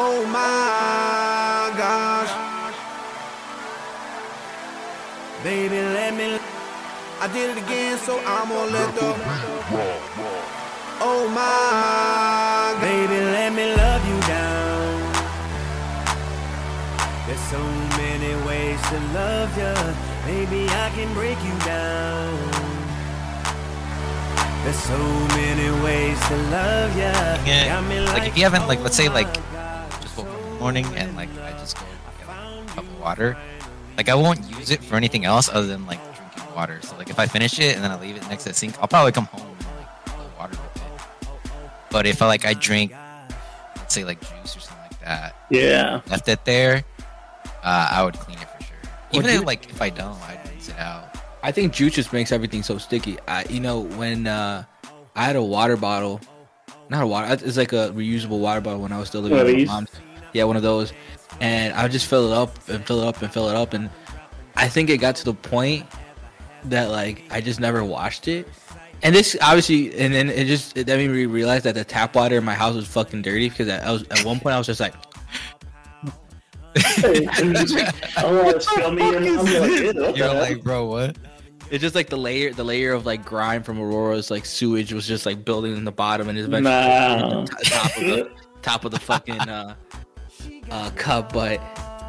Oh my gosh. Baby, let me. I did it again, so I'm gonna let the. Oh my. Baby, let me love you down. There's so many ways to love you. Maybe I can break you down. There's so many ways to love you. Yeah. Like if you haven't like let's say oh like morning and like I just go get like, a cup of water. Like I won't use it for anything else other than like drinking water. So like if I finish it and then I leave it next to the sink, I'll probably come home and like fill water with it. But if I like I drink let's say like juice or something like that, Yeah. left it there, uh, I would clean it for sure. Even Well, if like if I don't, I'd rinse it out. I think juice just makes everything so sticky. I, you know, when uh, I had a water bottle, not a water, it's like a reusable water bottle when I was still living One of with my these? Mom. Yeah, one of those, and I would just fill it up and fill it up and fill it up, and I think it got to the point that like I just never washed it. And this obviously, and then it just it made me realize that the tap water in my house was fucking dirty because I was at one point I was just like, oh, it's fill me in. Like, ew, what the You're like, bro, what? It's just like the layer, the layer of like grime from Aurora's like sewage was just like building in the bottom, and it's eventually Nah. hit the t- top of the top of the fucking uh, uh, cup. But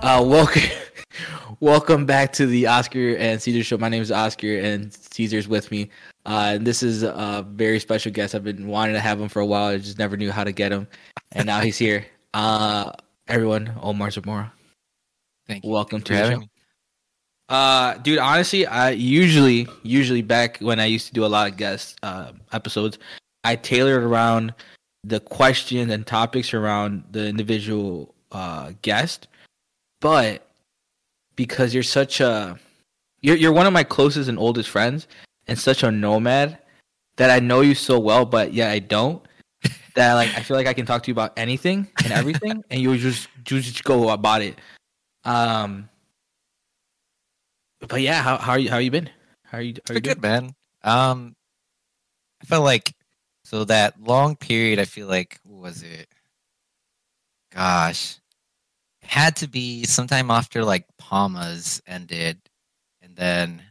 uh, welcome, welcome back to the Oscar and Caesar show. My name is Oscar, and Caesar's with me. Uh, and this is a very special guest. I've been wanting to have him for a while. I just never knew how to get him, and now he's here. Uh, everyone, Omar Zamora. Thank you. Welcome for to the show. me. Uh, dude, honestly, I usually, usually back when I used to do a lot of guest uh, episodes, I tailored around the questions and topics around the individual uh, guest. But because you're such a, you're you're one of my closest and oldest friends, and such a nomad that I know you so well, but yet I don't. That like I feel like I can talk to you about anything and everything, and you just you just go about it. Um, but yeah, how how are you? How are you been? How are you? How are you good, doing? man. Um, I felt like so that long period. I feel like what was it? Gosh, it had to be sometime after like Palmas ended, and then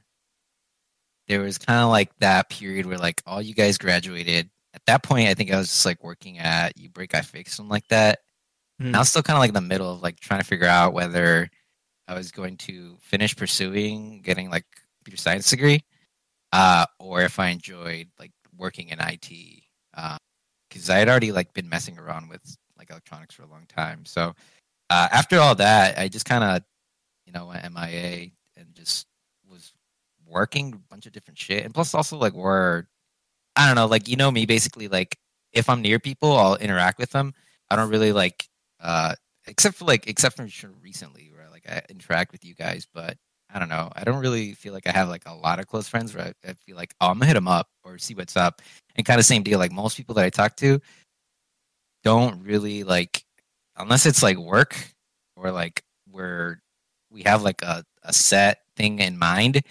there was kind of like that period where like all you guys graduated. At that point, I think I was just like working at uBreakiFix something like that. And I was still kind of like in the middle of like trying to figure out whether I was going to finish pursuing getting like computer science degree, uh, or if I enjoyed like working in IT, because I had already like been messing around with like electronics for a long time. So uh, after all that, I just kind of you know went MIA and just was working a bunch of different shit, and plus also like were I don't know, like you know me basically like if I'm near people, I'll interact with them. I don't really like uh except for like except for recently where like I interact with you guys, but I don't know. I don't really feel like I have like a lot of close friends where I, I feel like oh I'm gonna hit them up or see what's up, and kind of same deal. Like most people that I talk to don't really like unless it's like work or like where we have like a, a set thing in mind.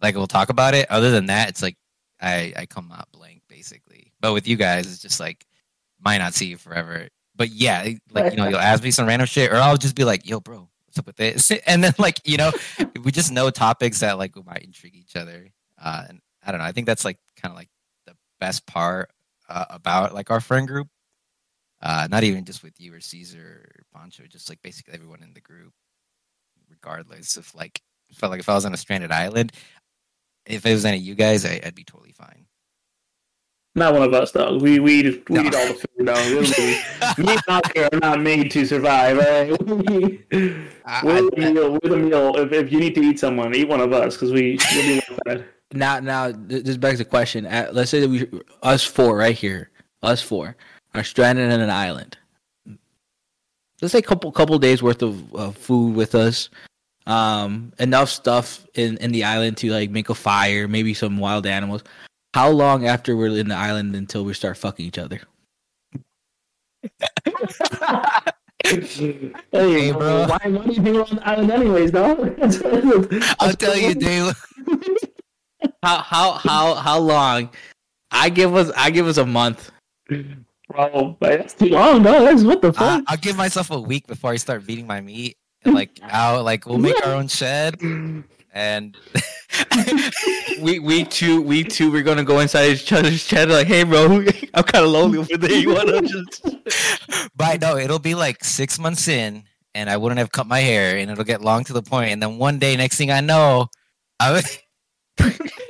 Like we'll talk about it. Other than that, it's like I I come out blank basically. But with you guys, it's just like might not see you forever. But yeah, like you know, you'll ask me some random shit, or I'll just be like, "Yo, bro, what's up with this?" And then like you know, we just know topics that like we might intrigue each other. Uh, and I don't know. I think that's like kind of like the best part uh, about like our friend group. Uh, not even just with you or Caesar or Poncho, just like basically everyone in the group, regardless of like, felt like if I was on a stranded island, if it was any of you guys, I, I'd be totally fine. Not one of us, though. We we we No. eat all the food, though. Really. Me and Oscar are not made to survive. All right? We, I- we're I- the meal. We're the meal. If, if you need to eat someone, eat one of us because we we'll be well fed. Now, now this begs the question. Uh, let's say that we, us four right here, us four, are stranded in an island. Let's say a couple couple days worth of uh, food with us, um, enough stuff in in the island to like make a fire, maybe some wild animals. How long after we're in the island until we start fucking each other? hey, Hey, bro. Why, why do you think we're on the island, anyways, dog? I'll tell you, Dave. How how how how long? I give us I give us a month. Bro, that's too long. That's what the I, fuck. I'll give myself a week before I start beating my meat. And like out, like we'll make our own shed, and we we two we two we're gonna go inside each other's chat like, hey bro, I'm kind of lonely over there. You wanna just? but no, it'll be like six months in, and I wouldn't have cut my hair, and it'll get long to the point, and then one day, next thing I know, I would.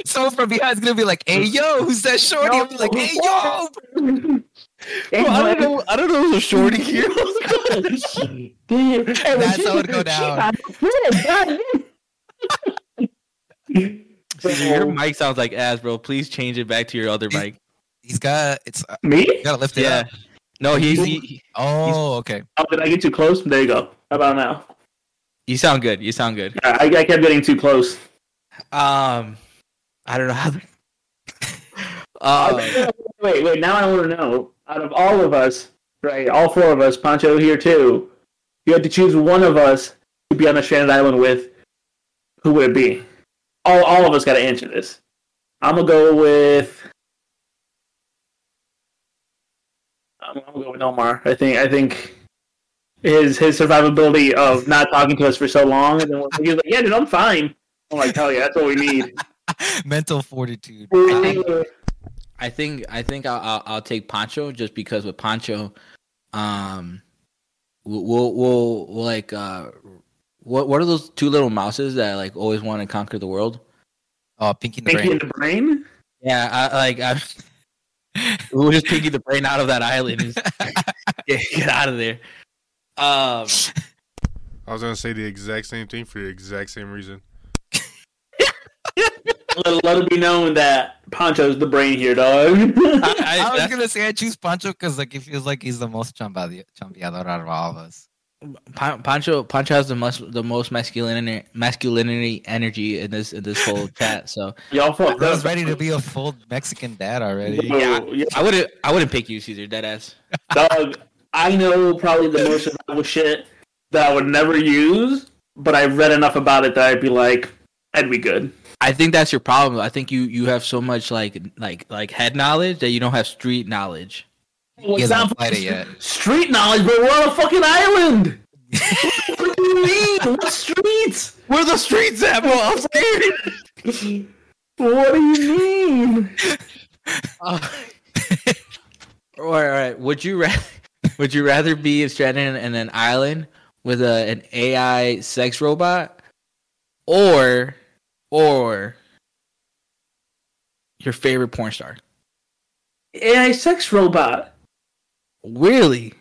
Someone from behind's gonna be like, "Hey yo, who's that shorty?" I'll be like, "Hey yo." Hey, Bro, I don't know. I don't know. There's a shorty here. Damn. Hey, That's she- how it'd go down. got. Your mic sounds like ass, bro. Please change it back to your other mic. He's got it's. uh, Me? You gotta lift it Yeah. up. No, he's he, he- Oh, okay. Oh, did I get too close? There you go. How about now? you sound good. You sound good. I, I kept getting too close. Um, I don't know how. Uh, wait, wait. Now I want to know. Out of all of us, right? All four of us, Pancho here too. You had to choose one of us to be on a stranded island with. Who would it be? All, all of us got to answer this. I'm gonna go with. I'm, gonna go with Omar. I think. I think his his survivability of not talking to us for so long, and then he's like, "Yeah, dude, I'm fine." I'm like, "Hell yeah, that's what we need." Mental fortitude. I think I think I'll, I'll I'll take Pancho just because with Pancho, um, we'll we'll, we'll, we'll like uh, what what are those two little mouses that like always want to conquer the world? Oh, Pinky in the Pinky in brain. the brain. Yeah, I, like I, we'll just pinky the brain out of that island and get, get out of there. Um, I was gonna say the exact same thing for the exact same reason. Let, let it be known that Pancho's the brain here, dog. I, I, I was gonna say I choose Pancho because like he feels like he's the most chambeado- chambeador out of all of us. Pancho Pancho has the most the most masculinity masculinity energy in this in this whole chat. So Y'all fucked I was up. ready to be a full Mexican dad already. Yeah, yeah, I wouldn't I wouldn't pick you, Caesar. Dead ass. dog. I know probably the most survival shit that I would never use, but I've read enough about it that I'd be like, I'd be good. I think that's your problem. I think you you have so much like like like head knowledge that you don't have street knowledge. He hasn't applied it yet. Street knowledge, but we're on a fucking island. what do you mean? What streets? Where the streets at, bro? I'm scared. What do you mean? Uh, all right, all right. Would you rather would you rather be stranded in an island with a, an AI sex robot, or or your favorite porn star? AI sex robot. Really?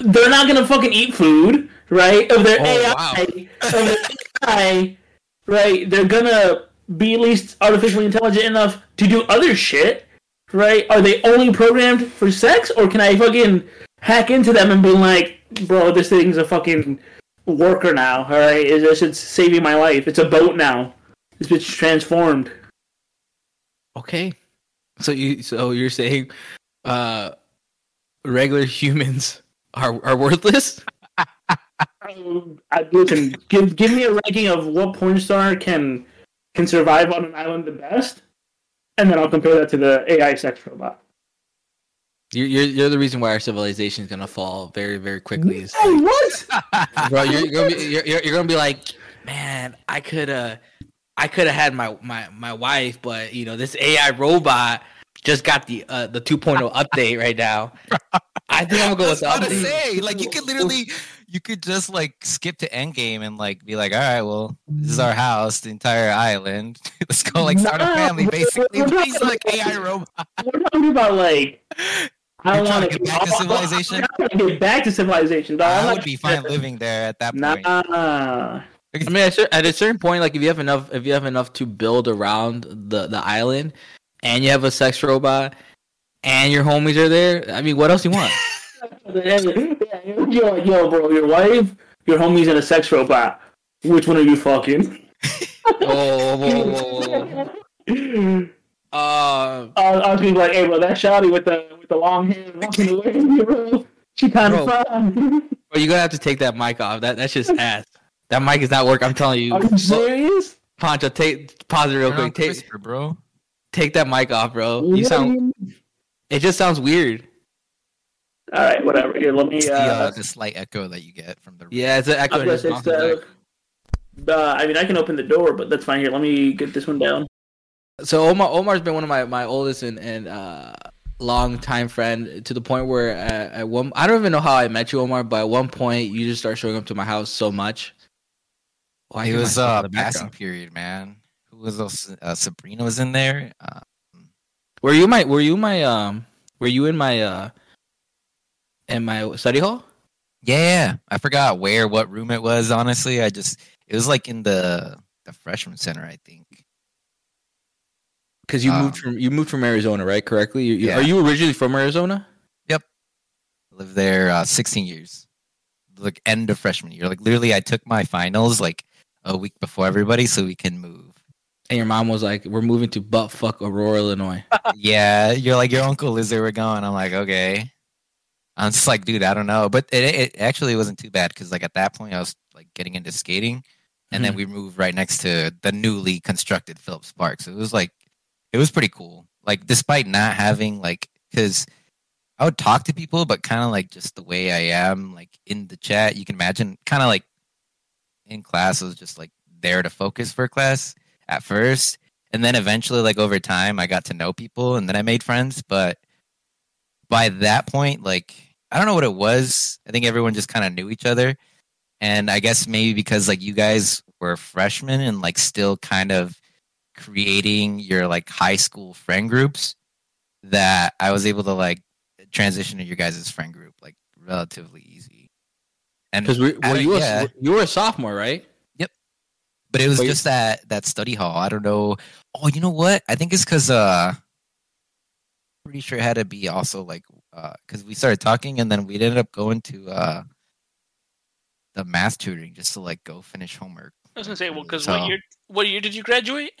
they're not gonna fucking eat food, right? Of their Oh, AI, wow. of their AI, right? They're gonna be at least artificially intelligent enough to do other shit, right? Are they only programmed for sex, or can I fucking hack into them and be like, bro, this thing's a fucking worker now, all right? It's it's saving my life. It's a boat now. This bitch transformed. Okay. So you so you're saying uh regular humans are are worthless? I, listen, give give me a ranking of what porn star can can survive on an island the best, and then I'll compare that to the AI sex robot. You're you're, you're the reason why our civilization is gonna fall very very quickly. Oh, what? bro you're, you're gonna be you're you're gonna be like man i could uh i could have had my my my wife but you know this ai robot just got the uh the 2.0 update right now i think I'm going with was the to update say, like, you could literally, you could just like skip to Endgame and like be like, all right, well, this is our house, the entire island. Let's go like start a Nah, family, we're- basically. we're But he's like AI robot. We're talking about like. I You're trying want to get back to civilization? I want to get back to civilization, dog. I'm I not would be fine living there at that point. Nah. i mean at, at a certain point like if you have enough if you have enough to build around the the island and you have a sex robot and your homies are there i mean what else do you want Yeah, yo, yo, bro, your wife, your homie's in a sex robot. Which one are you fucking? oh whoa, whoa, whoa. uh I was, I was be like, hey, bro, that shawty with the with the long hair walking away bro. She kind of fun. Bro, you're gonna have to take that mic off. That that's just ass. That mic is not working. I'm telling you. Are you serious? Poncho, take pause it real You're quick. Take CRISPR, bro. take that mic off, bro. You sound. It just sounds weird. All right, whatever. Here, let me. It's the, uh, Uh, the slight echo that you get from the. Yeah, it's an echo. was in gonna his say, mouth. uh, uh, I mean, I can open the door, but that's fine. Here, let me get this one down. So Omar Omar's been one of my, my oldest and and uh, long time friend to the point where at, at one I don't even know how I met you Omar, but at one point you just start showing up to my house so much. It hear was uh the passing period, man. Who was else? Uh, Sabrina was in there. Uh, Were you my were you my um were you in my uh in my study hall? yeah, I forgot where, what room it was. Honestly, I just it was like in the the freshman center, I think. Because you Um, moved from you moved from Arizona, right? Correctly? You, Yeah. Are you originally from Arizona? Yep. Lived there uh, 16 years like end of freshman year like literally i took my finals like a week before everybody so we can move. And your mom was like, "We're moving to butt fuck Aurora, Illinois." yeah you're like your uncle is there we're going. I'm like okay. I'm just like dude i don't know. But it, it actually wasn't too bad because like at that point i was like getting into skating. And then mm-hmm. we moved right next to the newly constructed phillips park. So it was like it was pretty cool. Like despite not having like because i would talk to people but kind of like just the way i am like in the chat you can imagine kind of like in class i was just like there to focus for class at first. And then eventually like over time i got to know people and then i made friends. But by that point like i don't know what it was. I think everyone just kind of knew each other. And i guess maybe because like you guys were freshmen and like still kind of creating your like high school friend groups that i was able to like transition to your guys' friend group like relatively easy and Because we I were you a, yeah. you were a sophomore, right? Yep. But it was But you- just that that study hall. I don't know. Oh, you know what? I think it's because uh, pretty sure it had to be also like uh, because we started talking and then we ended up going to uh, the math tutoring just to like go finish homework. I was gonna say, well, because So- what year? What year did you graduate?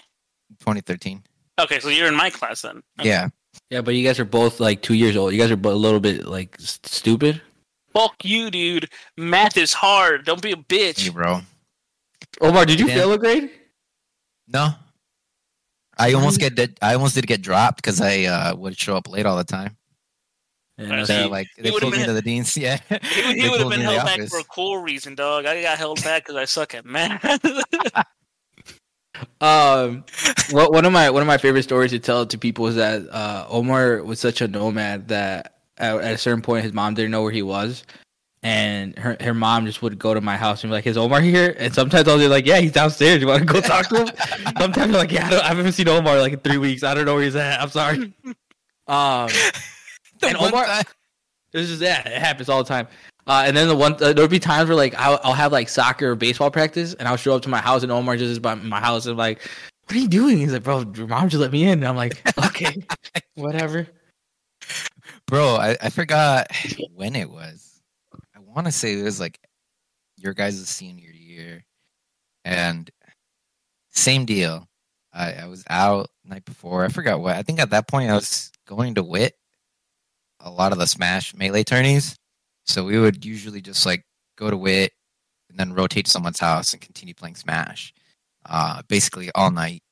2013. Okay, so you're in my class then. Okay. Yeah, Yeah, but you guys are both like two years old. You guys are a little bit like stupid. Fuck you, dude. Math is hard. Don't be a bitch. hey, bro. Omar, did you Yeah. fail a grade? No, I almost get did, I almost did get dropped because I uh, would show up late all the time. Yeah, I. They're He- like they would've pulled me been- to the dean's. Yeah, He, he would have been me in the held back office. for a cool reason, dog. I got held back because I suck at math. Um, what one of my one of my favorite stories to tell to people is that uh, Omar was such a nomad that at, at a certain point his mom didn't know where he was, and her her mom just would go to my house and be like, "Is Omar here?" And sometimes I'll be like, "Yeah, he's downstairs. You want to go talk to him?" sometimes I'm like, "Yeah, I, don't, I haven't seen Omar like in three weeks. I don't know where he's at. I'm sorry." Um, And Omar- time- this is yeah, it happens all the time. Uh, and then the one uh, there'll be times where like I'll, I'll have like soccer or baseball practice, and I'll show up to my house, and Omar just is by my house, and I'm like, "What are you doing?" He's like, "Bro, your mom just let me in." And I'm like, "Okay, whatever." Bro I, I forgot when it was. I want to say it was like your guys' senior year. And same deal. I, I was out night before. I forgot what i think at that point i was going to wit a lot of the smash melee tourneys. So we would usually just like go to wit and then rotate to someone's house and continue playing smash uh basically all night.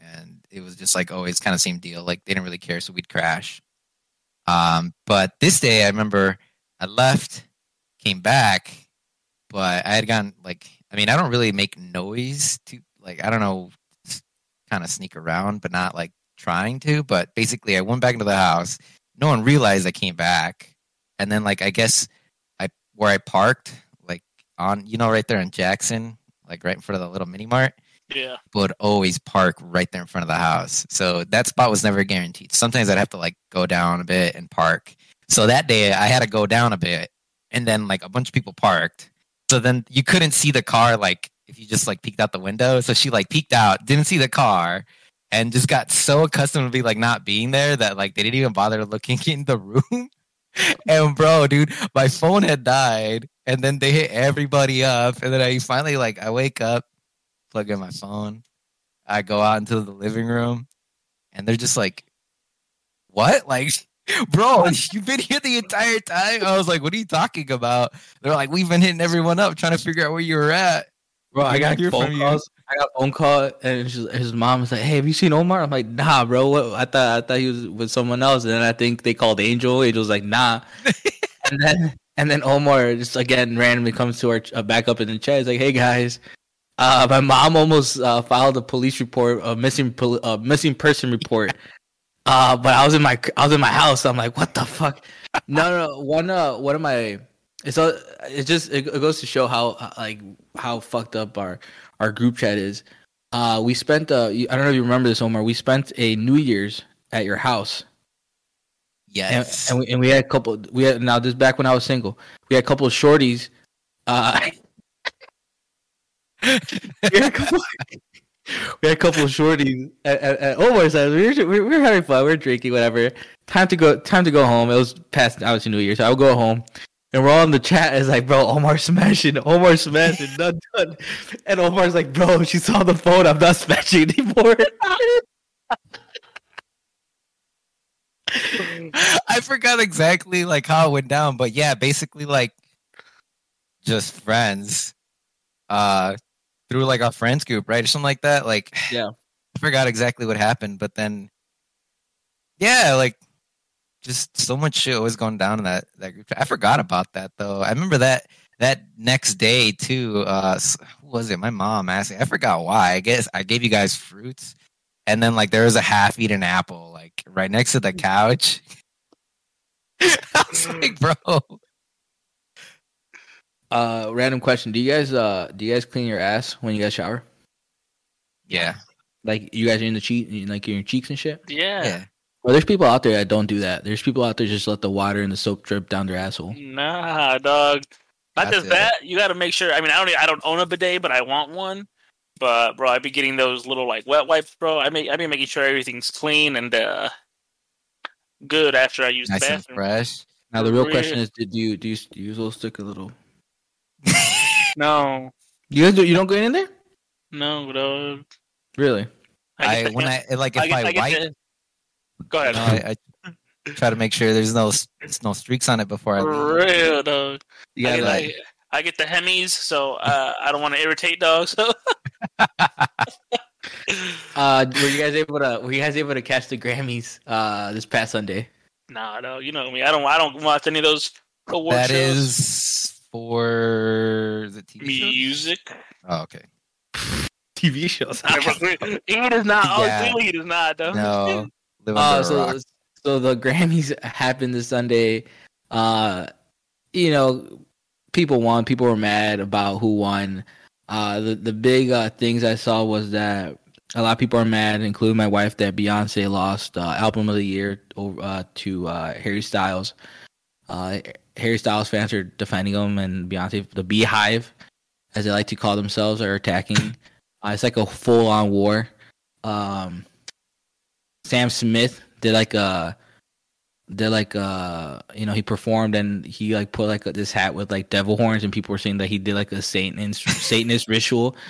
And it was just like always kind of same deal. Like they didn't really care so we'd crash um, but this day, I remember I left, came back, but I had gone like I mean I don't really make noise to like I don't know, kind of sneak around, but not like trying to. But basically, I went back into the house. No one realized I came back, and then like I guess I where I parked like on you know right there in Jackson, like right in front of the little mini mart yeah. would always park right there in front of the house. So that spot was never guaranteed. Sometimes I'd have to like go down a bit and park. So that day I had to go down a bit and then like a bunch of people parked. So then you couldn't see the car like if you just like peeked out the window. So she like peeked out, didn't see the car and just got so accustomed to be like not being there that like they didn't even bother looking in the room. and bro, dude, my phone had died and then they hit everybody up and then I finally like I wake up plug in my phone. I go out into the living room, and they're just like, "What? Like, bro, you've been here the entire time?" I was like, "What are you talking about?" They're like, "We've been hitting everyone up trying to figure out where you were at." Bro, I got phone from you. calls. I got a phone call, and his, his mom was like, "Hey, have you seen Omar?" I'm like, "Nah, bro. What? I thought I thought he was with someone else." And then I think they called Angel. Angel's like, "Nah." and and then and then Omar just again randomly comes to our uh, back up in the chat. He's like, "Hey guys, uh, my mom almost uh, filed a police report, a missing uh, missing person report. Uh, but I was in my I was in my house. I'm like, what the fuck? No, no, no. One uh, one of my it's all it just it, goes to show how uh, like how fucked up our our group chat is. Uh, we spent uh, I don't know if you remember this, Omar. We spent a New Year's at your house and, Yes. and we and we had a couple. We had now this back when I was single. We had a couple of shorties. Uh, we, had a couple, we had a couple of shorties at, at, at Omar's house. We were, we were having fun. We were drinking, whatever. Time to go. Time to go home. It was past obviously New Year, so I would go home. And we're all in the chat. It's like, bro, Omar smashing, Omar smashing, done, done. And Omar's like, bro, she saw the phone. I'm not smashing anymore. I forgot exactly like how it went down, but yeah, basically like just friends. Uh through like our friends group, right? Or something like that. Like Yeah. I forgot exactly what happened, but then yeah, like just so much shit was going down in that that group. I forgot about that though. I remember that that next day too. Uh, who was it? My mom asked. me- I forgot why. I guess I gave you guys fruits, and then like there was a half-eaten apple like right next to the couch. I was like, bro, Uh, random question: Do you guys uh do you guys clean your ass when you guys shower? yeah, Like you guys are in the cheek, like in your cheeks and shit. Yeah. yeah. Well, there's people out there that don't do that. There's people out there just let the water and the soap drip down their asshole. Nah, dog. Not That's just it. that. You got to make sure. I mean, I don't. I don't own a bidet, but I want one. But bro, I'd be getting those little like wet wipes, bro. I may. I'd be making sure everything's clean and uh good after I use Nice the and bathroom. fresh. Now the real question is, did you do you, do you still stick a little? No, You guys do, you don't go in there? no, dog. Really? I get when the- I like if get- I, I wipe, the- Go you ahead. know, I, I try to make sure there's no s- no streaks on it before I leave. real, dog. You I gotta get, like, I, I get the Hemis, so uh, I don't want to irritate dogs. So uh, were you guys able to were you guys able to catch the Grammys uh this past Sunday? nah, no, you know me. I don't. I don't watch any of those award That shows. is for the TV shows? music. Oh, okay. TV shows. It is not. Oh, Yeah. clearly it is not. Though. No, live Uh, so so the Grammys happened this Sunday. Uh, you know, people won. People were mad about who won. Uh, the the big uh, things I saw was that a lot of people are mad, including my wife, that Beyonce lost uh, album of the year over, uh, to uh, Harry Styles. Uh, Harry Styles fans are defending him, and Beyonce, the BeyHive, as they like to call themselves, are attacking. uh, it's like a full on war. Um, Sam Smith did like a did like uh you know he performed and he like put like this hat with like devil horns and people were saying that he did like a satanist satanist ritual.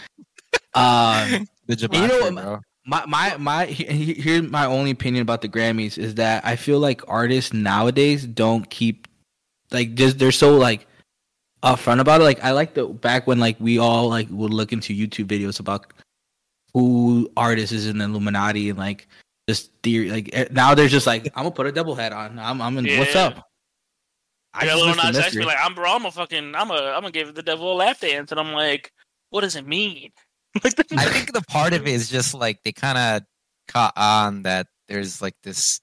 Um, the you know what, bro. my my my he- he- here's my only opinion about the Grammys is that I feel like artists nowadays don't keep like just they're so like upfront about it. Like I like the back when like we all like would look into YouTube videos about who artists is in the Illuminati and like this theory. Like eh, now there's just like I'm gonna put a double hat on. I'm I'm in. What's up? I got just Lil miss Nas X be like, I'm bro, I'm a fucking, I'm a, I'm gonna give the devil a lap dance, and I'm like, what does it mean? Like, I think the part of it is just like they kind of caught on that there's like this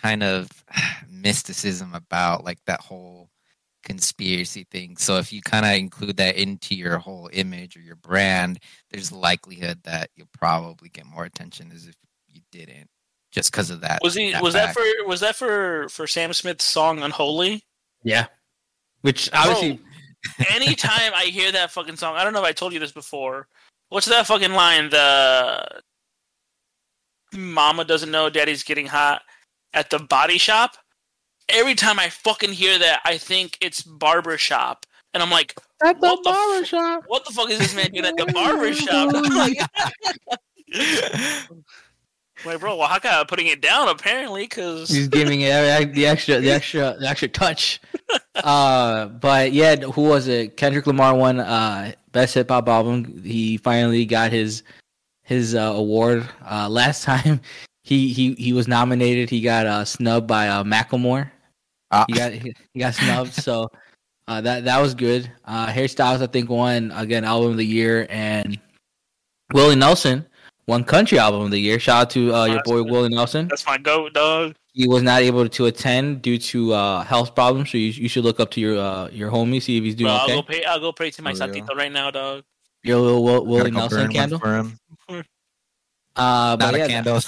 kind of mysticism about like that whole conspiracy thing. So if you kind of include that into your whole image or your brand, there's likelihood that you'll probably get more attention as if you didn't, just because of that. was he? that was that for? Was that for for Sam Smith's song "Unholy"? Yeah. Which obviously Anytime I hear that fucking song, I don't know if I told you this before. What's that fucking line? The Mama doesn't know Daddy's getting hot at the body shop. Every time I fucking hear that, I think it's barber shop, and I'm like, at What the f- shop. what the fuck is this man doing at the barber shop? like, like, bro, Oaxaca putting it down apparently because He's giving it the extra, the extra, the extra touch. Uh, but yeah, who was it? Kendrick Lamar won uh best hip hop album. He finally got his his uh, award. Uh, last time he he he was nominated, he got uh, snubbed by uh, Macklemore. Uh, He got he, he got snubbed. So uh, that that was good. Uh, Harry Styles, I think, won again album of the year, and Willie Nelson won country album of the year. Shout out to uh, your boy good. Willie Nelson. That's my goat, dog. He was not able to attend due to uh, health problems. So you, you should look up to your uh, your homie, see if he's doing Bro, I'll go pay. I'll go pray to my Oh, yeah. Right now, dog. Your little Willie Nelson candle. for him. Uh, but Not a candle.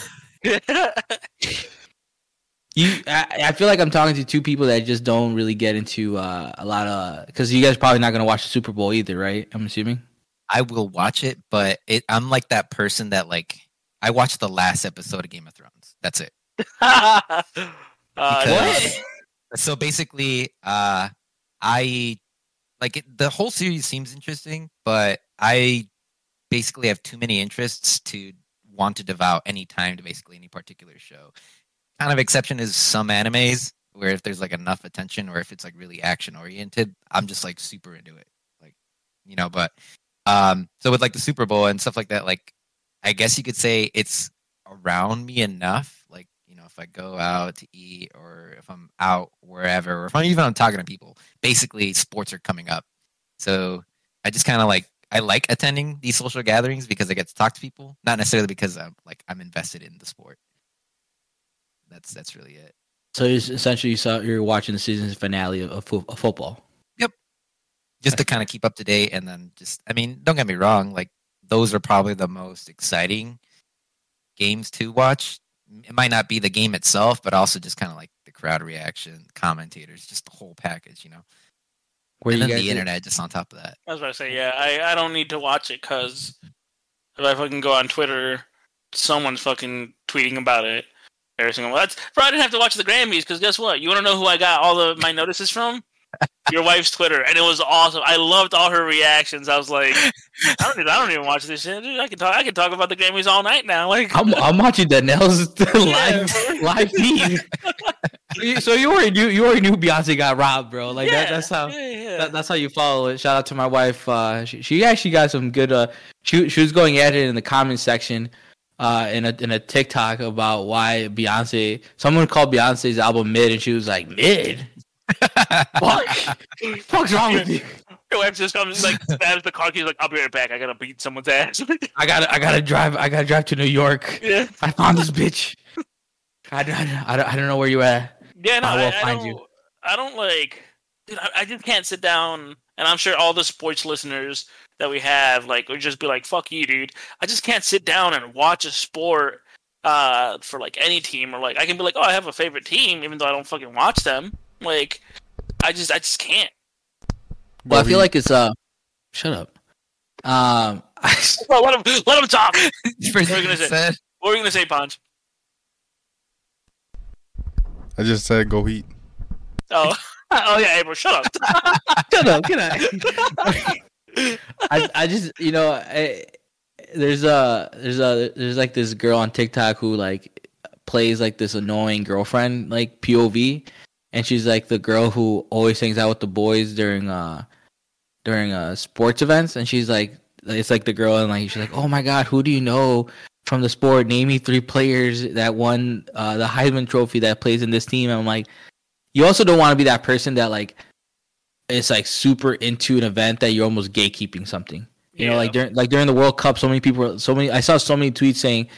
You, I, I feel like I'm talking to two people that just don't really get into uh, a lot of because you guys probably not gonna watch the Super Bowl either, right? I'm assuming. I will watch it, but it, I'm like that person that like I watched the last episode of Game of Thrones. That's it. uh, Because- So basically, uh, I like it, the whole series seems interesting, but I basically have too many interests to want to devote any time to basically any particular show. Kind of exception is some animes where if there's like enough attention or if it's like really action oriented, I'm just like super into it. Like, you know, but um so with like the Super Bowl and stuff like that, like I guess you could say it's around me enough. Like, you know, if I go out to eat or if I'm out wherever, or if I'm even I'm talking to people, basically sports are coming up. So I just kind of like I like attending these social gatherings because I get to talk to people, not necessarily because I'm like I'm invested in the sport. That's that's really it. So essentially, you saw you're watching the season finale of, of, fo- of football. Yep, just to kind of keep up to date, and then just I mean, don't get me wrong, like those are probably the most exciting games to watch. It might not be the game itself, but also just kind of like the crowd reaction, commentators, just the whole package, you know. Where and you then guys the internet just on top of that. I was about to say, yeah, I, I don't need to watch it because if I fucking go on Twitter, someone's fucking tweeting about it every single. That's bro. I didn't have to watch the Grammys because guess what? You want to know who I got all of my notices from? Your wife's Twitter, and it was awesome. I loved all her reactions. I was like, I don't, need, I don't even watch this shit. Dude, I can talk. I can talk about the Grammys all night now. Like, I'm, I'm watching Danelle's Yeah, live live feed. So you already knew you already knew Beyonce got robbed, bro. Like that, that's how Yeah, yeah. that, that's how you follow it. Shout out to my wife. Uh, she, she actually got some good. Uh, she she was going at it in the comment section, uh, in a in a TikTok about why Beyonce. Someone called Beyonce's album mid, and she was like mid. Fuck, fuck's wrong with you? Your wife just comes like stabs the car keys. Like, I'll be right back. I gotta beat someone's ass. I gotta I gotta drive. I gotta drive to New York. yeah, I found this bitch. I, I, I, I don't know where you at. Yeah. No, I I, will I find don't, you. I don't like. Dude, I, I just can't sit down. And I'm sure all the sports listeners that we have, like, would just be like, "Fuck you, dude." I just can't sit down and watch a sport uh for like any team or like I can be like, "Oh, I have a favorite team," even though I don't fucking watch them. Like, I just, I just can't. Well, I feel like it's uh. Shut up. Um. Bro, let him, let him talk. What are you gonna say? said, What were you gonna say, Punch? I just said go Heat. Oh, oh yeah, April, shut up. Shut up. Get out. I I just you know I, there's a there's a there's like this girl on TikTok who like plays like this annoying girlfriend like POV, and she's like the girl who always hangs out with the boys during uh during uh sports events, and she's like it's like the girl and like she's like oh my god who do you know from the sport name me three players that won uh the Heisman Trophy that plays in this team. And I'm like you also don't want to be that person that like is like super into an event that you're almost gatekeeping something. You know, like during like during the World Cup, so many people, so many. I saw so many tweets saying,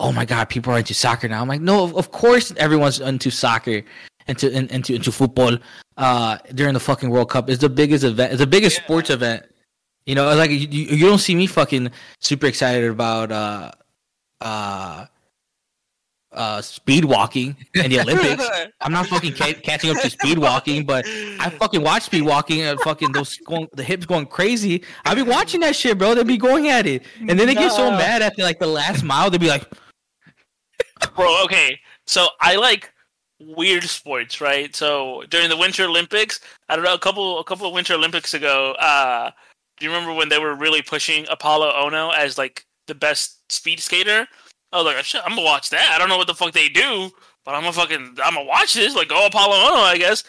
"Oh my God, people are into soccer now." I'm like, no, of, of course everyone's into soccer, into in, into into football. Uh, during the fucking World Cup, it's the biggest event. It's the biggest Yeah. sports event. You know, it's like you you don't see me fucking super excited about uh uh uh speed walking in the Olympics. I'm not fucking ca- catching up to speed walking, but I fucking watch speed walking and fucking those going, the hips going crazy. I've been watching that shit, bro. They be going at it, and then they get so mad after like the last mile. They be like, bro. Okay, so I like weird sports, right? So during the Winter Olympics, I don't know, a couple a couple of Winter Olympics ago, uh, do you remember when they were really pushing Apolo Ohno as like the best speed skater? I was like, I'm gonna watch that. I don't know what the fuck they do, but I'm gonna fucking I'm gonna watch this. Like, go Apolo Ohno, I guess.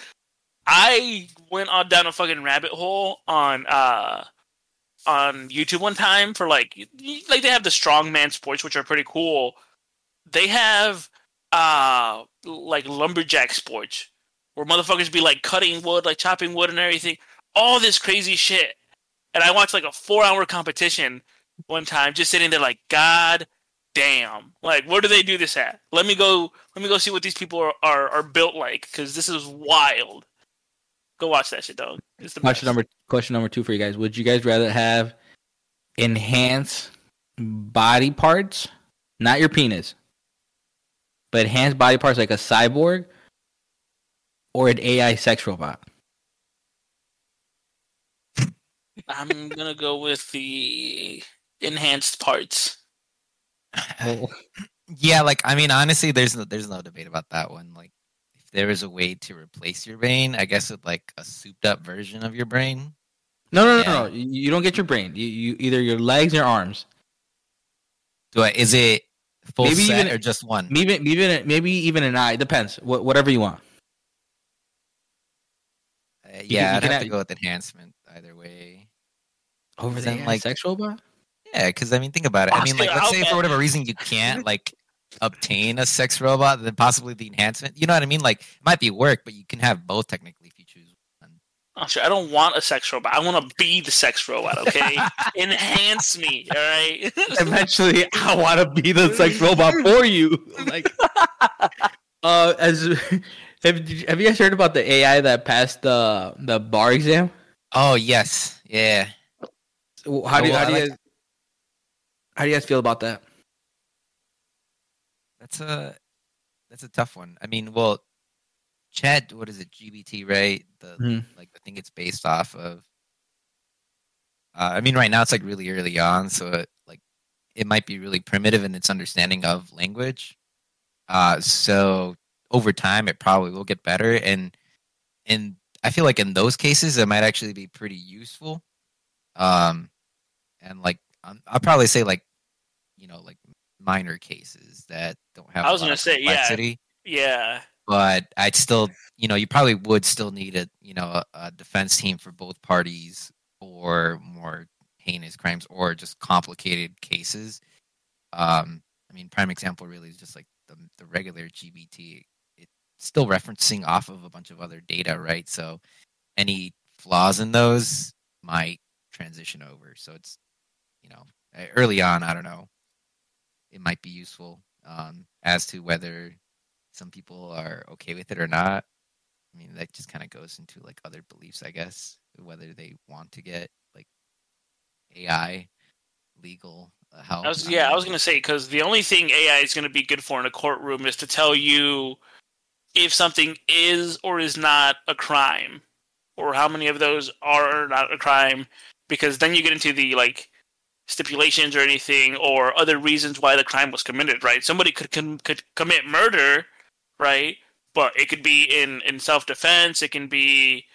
I went on down a fucking rabbit hole on uh on YouTube one time for like like they have the strongman sports which are pretty cool. They have uh like lumberjack sports where motherfuckers be like cutting wood, like chopping wood and everything, all this crazy shit. And I watched like a four hour competition one time, just sitting there like, God damn, like where do they do this at? Let me go, let me go see what these people are are, are built like, because this is wild. Go watch that shit, dog. It's the Question best. number question number two for you guys. Would you guys rather have enhanced body parts, not your penis, but enhanced body parts like a cyborg, or an AI sex robot? I'm gonna go with the enhanced parts. yeah, like I mean, honestly, there's no there's no debate about that one. Like, if there is a way to replace your brain, I guess with like a souped up version of your brain. No, no, no, Yeah. no. You, you don't get your brain. You, you either your legs or arms. Do I? Is it full Maybe set even- or just one? Maybe even maybe even an eye. Depends. Wh- whatever you want. Uh, you yeah, I'd have have- to go with enhancement either way. Over Then, there, like- sexual robot. Yeah, because I mean, think about it. I mean, like, let's say for whatever reason you can't like obtain a sex robot, then possibly the enhancement. You know what I mean? Like, it might be work, but you can have both technically if you choose one. Oh, shit, I don't want a sex robot. I want to be the sex robot. Okay, enhance me. All right. Eventually, I want to be the sex robot for you. Like, uh, as have, you- have you guys heard about the AI that passed the the bar exam? Oh yes, yeah. How do you, how do you like- guys how do you guys feel about that? That's a that's a tough one. I mean, well, Chat, what is it? GBT, right? The Mhm. like I think it's based off of. Uh, I mean, right now it's like really early on, so it, like it might be really primitive in its understanding of language. Uh, so over time, it probably will get better, and and I feel like in those cases, it might actually be pretty useful. Um, and like um, I'll probably say like, you know, like minor cases that don't have. I was lot gonna of say, yeah. yeah. but I'd still, you know, you probably would still need a, you know, a, a defense team for both parties for more heinous crimes or just complicated cases. Um, I mean, prime example really is just like the the regular GBT. It's still referencing off of a bunch of other data, right? So any flaws in those might transition over. So it's, you know, early on, I don't know, it might be useful. Um, as to whether some people are okay with it or not. I mean, that just kind of goes into like other beliefs, I guess, whether they want to get like AI legal uh, help. I was yeah. I was gonna say because the only thing AI is gonna be good for in a courtroom is to tell you if something is or is not a crime, or how many of those are not a crime. Because then you get into the like stipulations or anything or other reasons why the crime was committed. Right? Somebody could com- could commit murder, right? But it could be in in self defense. It can be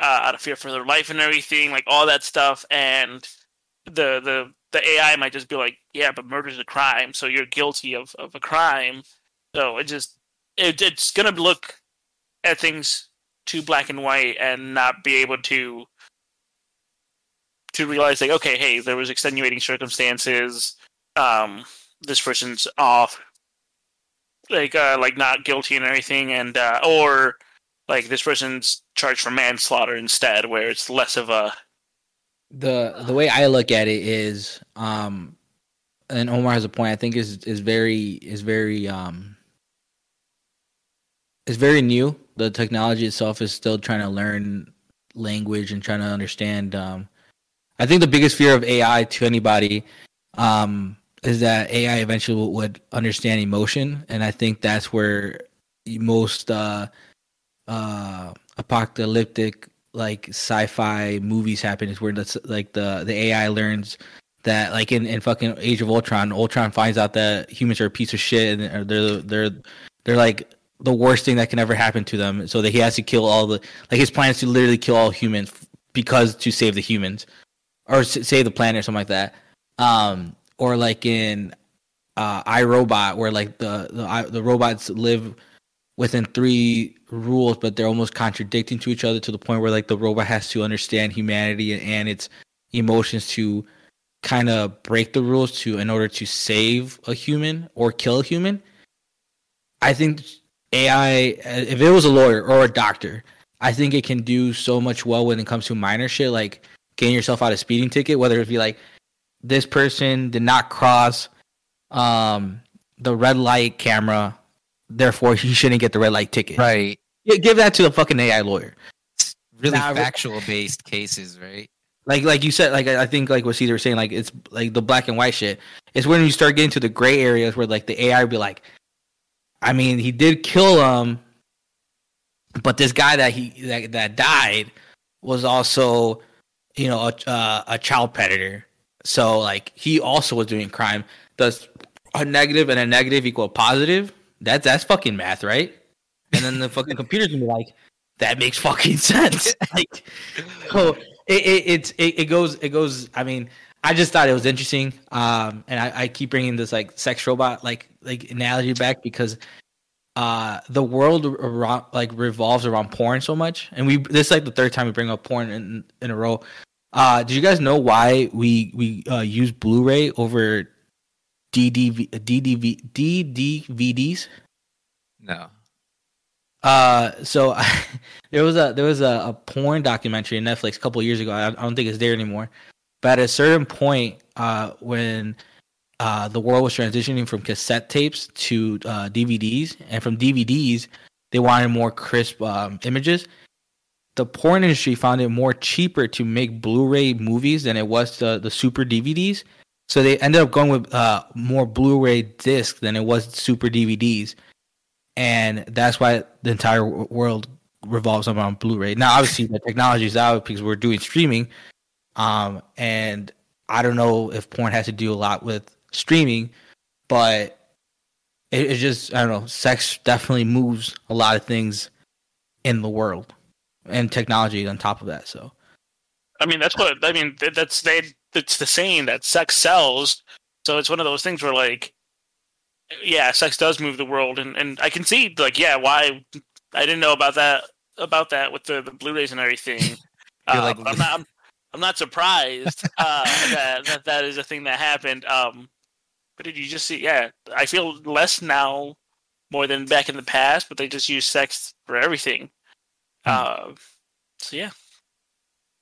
uh, out of fear for their life and everything, like all that stuff. And the the the AI might just be like, yeah, but murder's a crime, so you're guilty of, of a crime. So it just it, it's gonna look at things too black and white and not be able to to realize like, okay, hey, there was extenuating circumstances. Um, this person's off, like uh, like not guilty and everything, and uh, or like this person's charged for manslaughter instead, where it's less of a the the way I look at it is um and Omar has a point I think is is very is very um is very new. The technology itself is still trying to learn language and trying to understand um I think the biggest fear of AI to anybody um is that AI eventually would understand emotion and I think that's where most uh uh apocalyptic like sci-fi movies happen is where that's like the the AI learns that like in, in fucking Age of Ultron, Ultron finds out that humans are a piece of shit and they're they're they're like the worst thing that can ever happen to them. So that he has to kill all the like his plan is to literally kill all humans because to save the humans or save the planet or something like that. Um, or like in uh, I, Robot, where like the the the robots live within three rules, but they're almost contradicting to each other to the point where like the robot has to understand humanity and, and its emotions to kind of break the rules to in order to save a human or kill a human. I think AI, if it was a lawyer or a doctor, I think it can do so much well when it comes to minor shit, like getting yourself out of speeding ticket, whether it be like this person did not cross um, the red light camera, therefore he shouldn't get the red light ticket. Right. Yeah, give that to the fucking AI lawyer. Really Nah, factual based cases, right? Like like you said, like I I think like what Caesar was saying, like it's like the black and white shit. It's when you start getting to the gray areas where like the AI would be like, I mean, he did kill him, but this guy that he that, that died was also, you know, a, uh, a child predator. So like he also was doing crime. Does a negative and a negative equal a positive? That's that's fucking math, right? And then the fucking computer's gonna be like, that makes fucking sense. like, so it, it it's it, it goes it goes. I mean, I just thought it was interesting. Um, and I, I keep bringing this like sex robot like like analogy back because uh the world around, like revolves around porn so much, and we this is like the third time we bring up porn in in a row. Uh, did you guys know why we we uh, use Blu-ray over DDV DDV DDVDs? No. Uh, so I, there was a there was a, a porn documentary on Netflix a couple years ago. I, I don't think it's there anymore. But at a certain point, uh, when uh, the world was transitioning from cassette tapes to uh, DVDs, and from DVDs, they wanted more crisp um, images. The porn industry found it more cheaper to make Blu-ray movies than it was the the super DVDs. So they ended up going with uh, more Blu-ray discs than it was super DVDs and that's why the entire world revolves around Blu-ray. Now, obviously, the technology is out because we're doing streaming, um, and I don't know if porn has to do a lot with streaming, but it, it just I don't know. Sex definitely moves a lot of things in the world, and technology on top of that. So, I mean, that's what I mean. That's they. It's the saying that sex sells. So it's one of those things where like, yeah, sex does move the world, and and I can see like, yeah, why I didn't know about that about that with the, the Blu-rays and everything. Uh, like- I'm not. I'm, I'm not surprised uh, that, that that is a thing that happened. Um, but did you just see? Yeah, I feel less now more than back in the past, but they just use sex for everything. Uh, so yeah.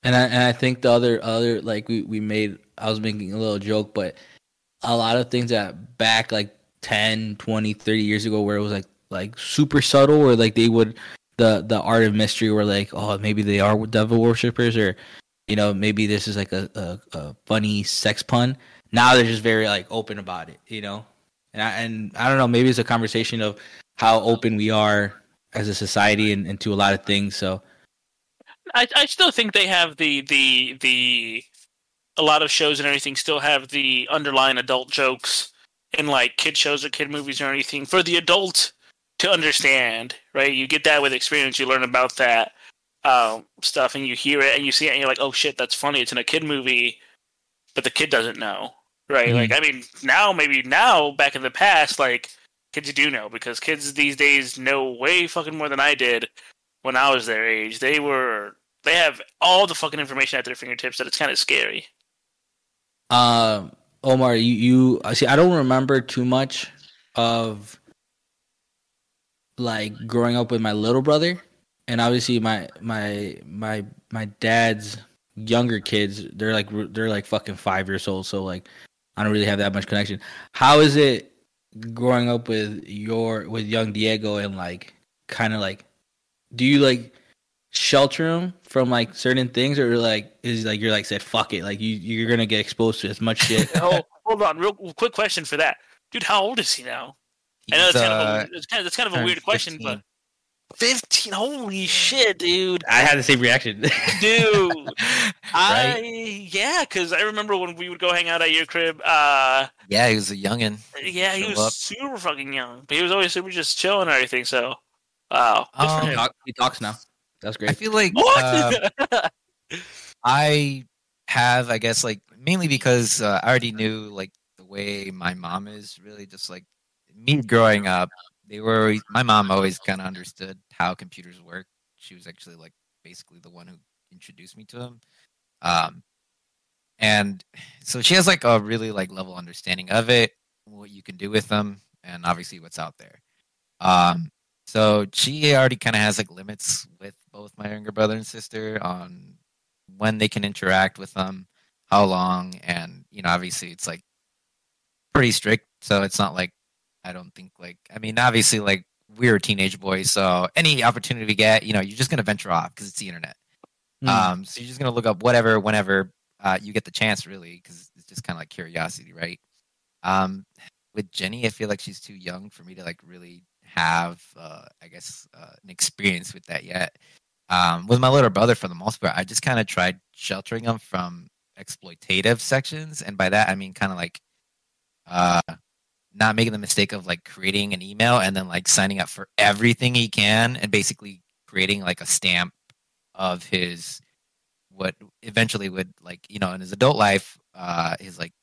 and I and I think the other other like we we made I was making a little joke, but a lot of things that back like 10, 20, 30 years ago where it was like like super subtle or like they would the the art of mystery were like oh maybe they are devil worshippers or you know maybe this is like a, a, a funny sex pun. Now they're just very like open about it you know? And I, and I don't know maybe it's a conversation of how open we are as a society and, and to a lot of things so I, I still think they have the the the a lot of shows and everything still have the underlying adult jokes in like kid shows or kid movies or anything for the adult to understand, right? You get that with experience. You learn about that um, stuff, and you hear it, and you see it, and you're like, "Oh shit, that's funny." It's in a kid movie, but the kid doesn't know, right? Mhm. Like, I mean, now maybe now back in the past, like kids do know because kids these days know way fucking more than I did when I was their age. They were they have all the fucking information at their fingertips that it's kind of scary. Um, Omar, you, you I see. I don't remember too much of like growing up with my little brother, and obviously my my my my dad's younger kids. They're like they're like fucking five years old, so like I don't really have that much connection. How is it growing up with your with young Diego and like kind of like do you like shelter him from like certain things or like is like you're like said fuck it like you you're gonna get exposed to as much shit oh, hold on, real quick question for that, dude. How old is he now? I know He's, it's kind, uh, of a, it's kind of kind of a weird question, 15. but fifteen. Holy shit, dude, i had the same reaction dude. I yeah, because I remember when we would go hang out at your crib. Uh, Yeah, he was a youngin. yeah, he Show was up. super fucking young, but he was always super just chilling and everything. So, wow, Um, he, talk- he talks now that's great I feel like What? uh, I have, I guess, like mainly because uh, I already knew like the way my mom is. Really, just like me growing up, they were. Always, my mom always kind of understood how computers work. She was actually like basically the one who introduced me to them. Um, and so she has like a really like level understanding of it, what you can do with them, and obviously what's out there. Um, So she already kind of has like limits with both my younger brother and sister on when they can interact with them, how long, and you know, obviously it's like pretty strict. So it's not like I don't think like I mean, obviously like we're a teenage boys, so any opportunity we get, you know, you're just gonna venture off because it's the internet. Mm. Um, so you're just gonna look up whatever, whenever uh, you get the chance, really, because it's just kind of like curiosity, right? Um, with Jenny, I feel like she's too young for me to like really have, uh, I guess, uh, an experience with that yet. Um, with my little brother, for the most part, I just kind of tried sheltering him from exploitative sections, and by that I mean kind of like, uh, not making the mistake of like creating an email and then like signing up for everything he can, and basically creating like a stamp of his what eventually would like you know in his adult life uh his like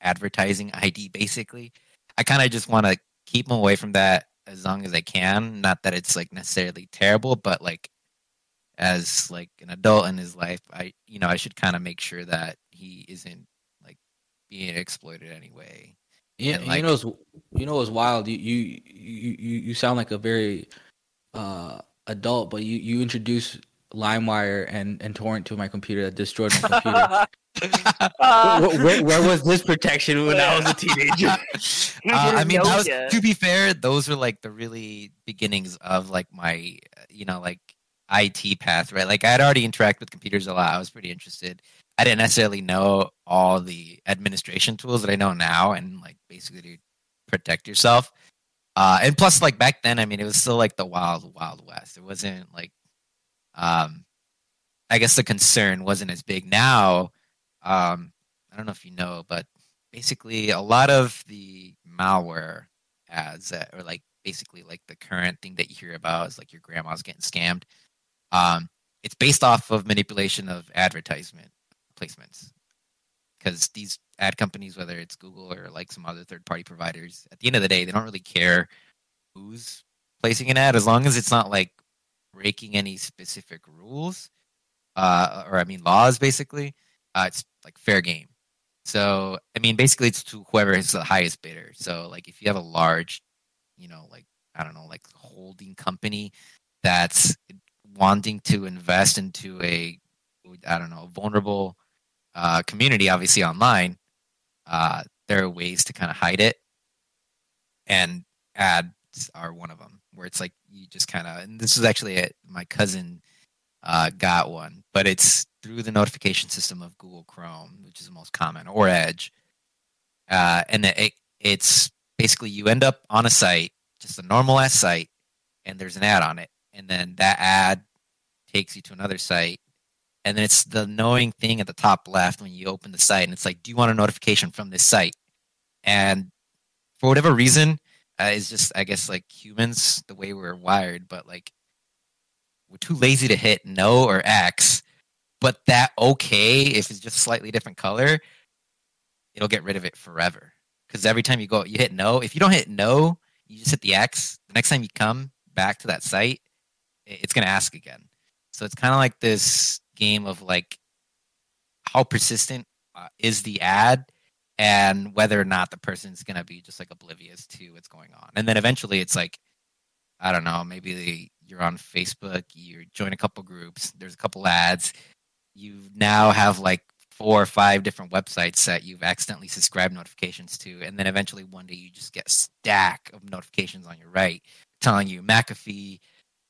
advertising id basically. I kind of just want to keep him away from that as long as i can. Not that it's like necessarily terrible but like as like an adult in his life i you know i should kind of make sure that he isn't like being exploited anyway Yeah, And, you know, it's, you know, it's wild. You you you you you sound like a very uh, adult, but you you introduced LimeWire and and torrent to my computer that destroyed my computer. Uh, where, where, where was this protection when I was a teenager? uh, I mean, that was, to be fair, those were like the really beginnings of like my, uh, you know, like IT path, right? Like I had already interacted with computers a lot. I was pretty interested. I didn't necessarily know all the administration tools that I know now, and like basically to protect yourself. Uh, and plus, like back then, I mean, it was still like the wild, wild west. It wasn't like, um, I guess the concern wasn't as big. Now, um, I don't know if you know, but basically a lot of the malware ads that are like basically like the current thing that you hear about is like your grandma's getting scammed. Um, it's based off of manipulation of advertisement placements because these ad companies, whether it's Google or like some other third party providers, at the end of the day, they don't really care who's placing an ad as long as it's not like breaking any specific rules uh, or I mean laws basically. Uh, it's like fair game. So I mean, basically, it's to whoever is the highest bidder. So like, if you have a large, you know, like I don't know, like holding company that's wanting to invest into a, I don't know, vulnerable uh, community, obviously online, uh, there are ways to kind of hide it, and ads are one of them. Where it's like you just kind of, and this is actually it. My cousin uh, got one, but it's through the notification system of Google Chrome, which is the most common, or Edge. Uh, and it, it's basically you end up on a site, just a normal ass site, and there's an ad on it, and then that ad takes you to another site, and then it's the knowing thing at the top left when you open the site, and it's like, do you want a notification from this site? And for whatever reason, uh, it's just I guess like humans, the way we're wired, but like we're too lazy to hit no or X, but that okay if it's just slightly different color, it'll get rid of it forever. Because every time you go, you hit no. If you don't hit no, you just hit the X. The next time you come back to that site, it's gonna ask again. So it's kind of like this game of like how persistent uh, is the ad and whether or not the person's gonna be just like oblivious to what's going on. And then eventually it's like I don't know, maybe the, you're on Facebook, you join a couple groups, there's a couple ads, you now have like four or five different websites that you've accidentally subscribed notifications to, and then eventually one day you just get a stack of notifications on your right telling you McAfee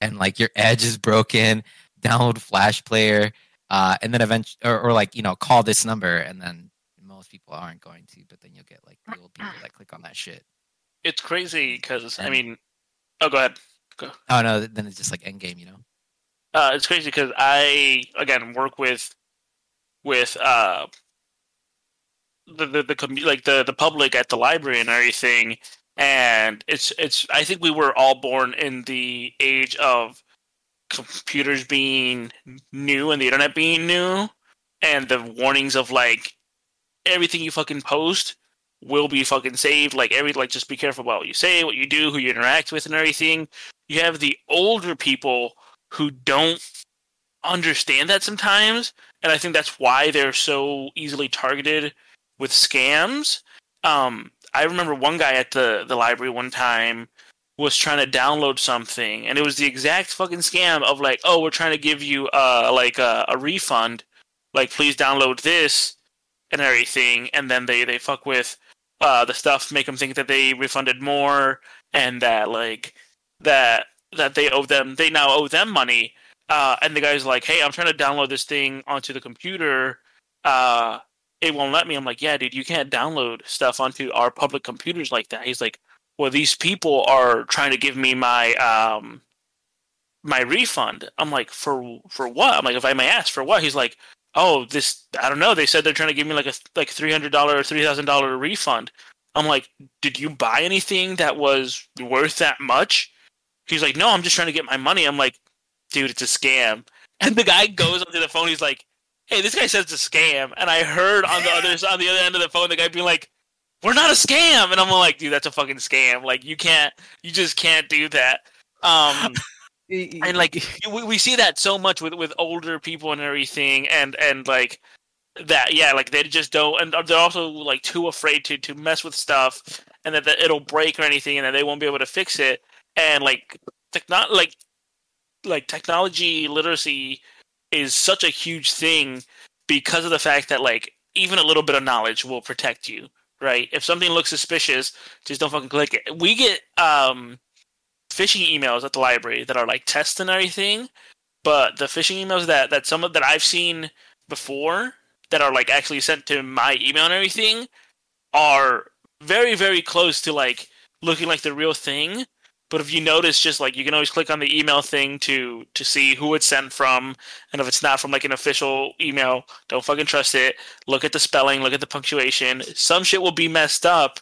and like your edge is broken, download Flash Player, uh, and then eventually, or, or like you know, call this number, and then most people aren't going to, but then you'll get like the old people that click on that shit. it's crazy because I mean, oh, go ahead. Oh no, then it's just like end game, you know. Uh, it's crazy because I again work with with uh the the, the commu- like the the public at the library and everything, and it's it's I think we were all born in the age of computers being new and the internet being new, and the warnings of like everything you fucking post will be fucking saved. Like every like just be careful about what you say, what you do, who you interact with, and everything. You have the older people who don't understand that sometimes, and I think that's why they're so easily targeted with scams. Um, I remember one guy at the the library one time was trying to download something, and it was the exact fucking scam of like, oh, we're trying to give you uh like a, a refund, like please download this and everything, and then they they fuck with uh the stuff, make them think that they refunded more, and that like that that they owe them, they now owe them money. Uh, and the guy's like, "Hey, I'm trying to download this thing onto the computer. Uh, it won't let me." I'm like, "Yeah, dude, you can't download stuff onto our public computers like that." He's like, "Well, these people are trying to give me my um my refund." I'm like, "For for what?" I'm like, "If I may ask, for what?" He's like, "Oh, this I don't know. They said they're trying to give me like a like three hundred dollar or three thousand dollar refund." I'm like, "Did you buy anything that was worth that much?" He's like, "No, I'm just trying to get my money." I'm like, "Dude, it's a scam." And the guy goes onto the phone. He's like, "Hey, this guy says it's a scam." And I heard on the other on the other end of the phone, the guy being like, "We're not a scam." And I'm like, "Dude, that's a fucking scam. Like, you can't, you just can't do that." Um, and like we, we see that so much with with older people and everything, and and like that, yeah, like they just don't, and they're also like too afraid to to mess with stuff, and that, that it'll break or anything, and that they won't be able to fix it and like techno like like technology literacy is such a huge thing because of the fact that like even a little bit of knowledge will protect you right? If something looks suspicious just don't fucking click it. We get um phishing emails at the library that are like tests and everything but the phishing emails that that some of that i've seen before that are like actually sent to my email and everything are very very close to like looking like the real thing but if you notice, just like you can always click on the email thing to to see who it's sent from, and if it's not from like an official email, don't fucking trust it. Look at the spelling, look at the punctuation. Some shit will be messed up,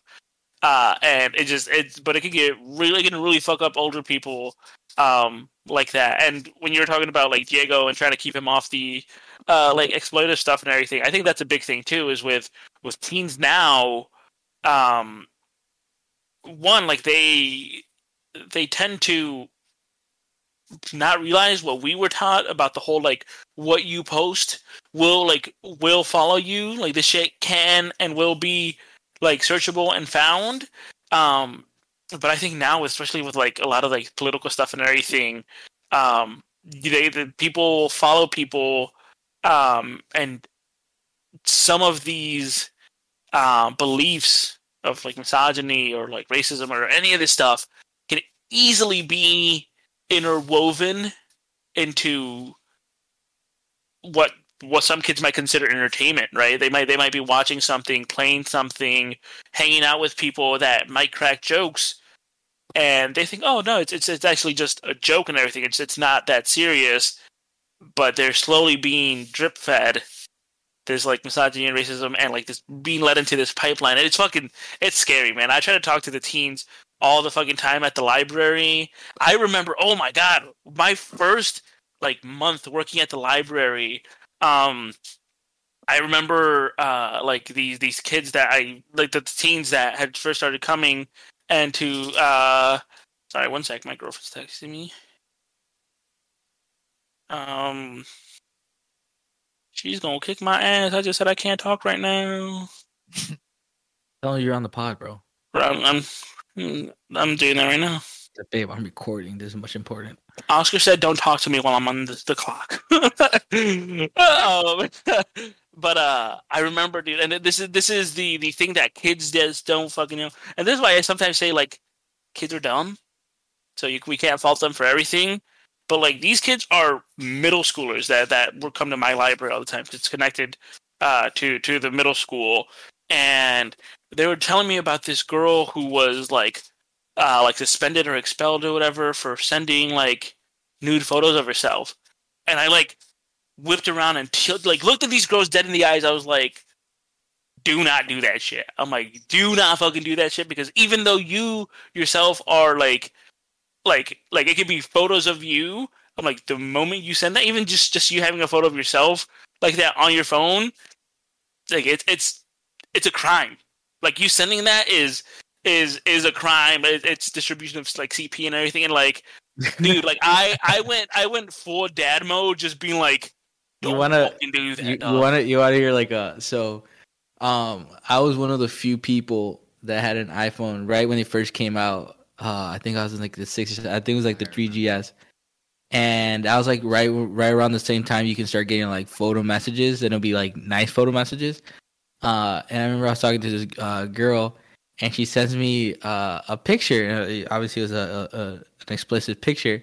uh, and it just it. But it can get really, it can really fuck up older people, um, like that. And when you're talking about like Diego and trying to keep him off the, uh, like exploitive stuff and everything, I think that's a big thing too. Is with with teens now, um, one like they they tend to not realize what we were taught about the whole like what you post will like will follow you. Like this shit can and will be like searchable and found. Um but i think now especially with like a lot of like political stuff and everything um they the people follow people um and some of these uh, beliefs of like misogyny or like racism or any of this stuff easily be interwoven into what what some kids might consider entertainment, right? They might they might be watching something, playing something, hanging out with people that might crack jokes, and they think, oh no, it's it's, it's actually just a joke and everything. It's it's not that serious, but they're slowly being drip fed. There's like misogyny and racism, and like this being led into this pipeline. And it's fucking it's scary, man. I try to talk to the teens all the fucking time at the library. I remember, oh my god, my first like month working at the library. Um, I remember uh, like these these kids that I like the teens that had first started coming and to uh, sorry, one sec, my girlfriend's texting me. Um, she's gonna kick my ass. I just said I can't talk right now. Tell her you're on the pod, bro. I'm, I'm I'm doing that right now. Babe, I'm recording. This is much important. Oscar said, "Don't talk to me while I'm on the, the clock." um, but uh, I remember, dude, and this is this is the the thing that kids just don't fucking know, and this is why I sometimes say like, kids are dumb, so you, we can't fault them for everything. But like these kids are middle schoolers that that will come to my library all the time. It's connected uh, to to the middle school, and they were telling me about this girl who was like uh like suspended or expelled or whatever for sending like nude photos of herself. And i like whipped around and t- like looked at these girls dead in the eyes. I was like do not do that shit. I'm like do not fucking do that shit because even though you yourself are like like like it could be photos of you i'm like the moment you send that even just just you having a photo of yourself like that on your phone like it's it's it's a crime like you sending that is is is a crime. It's distribution of like CP and everything. And like, dude, like I I went I went full dad mode, just being like, you wanna do that. You, you wanna you wanna hear like a so. Um, I was one of the few people that had an iPhone right when it first came out. Uh, I think I was in like the six. I think it was like the three GS, and I was like right right around the same time you can start getting like photo messages, and it'll be like nice photo messages. Uh, and I remember I was talking to this uh, girl, and she sends me uh, a picture. uh, Obviously, it was a, a, a an explicit picture,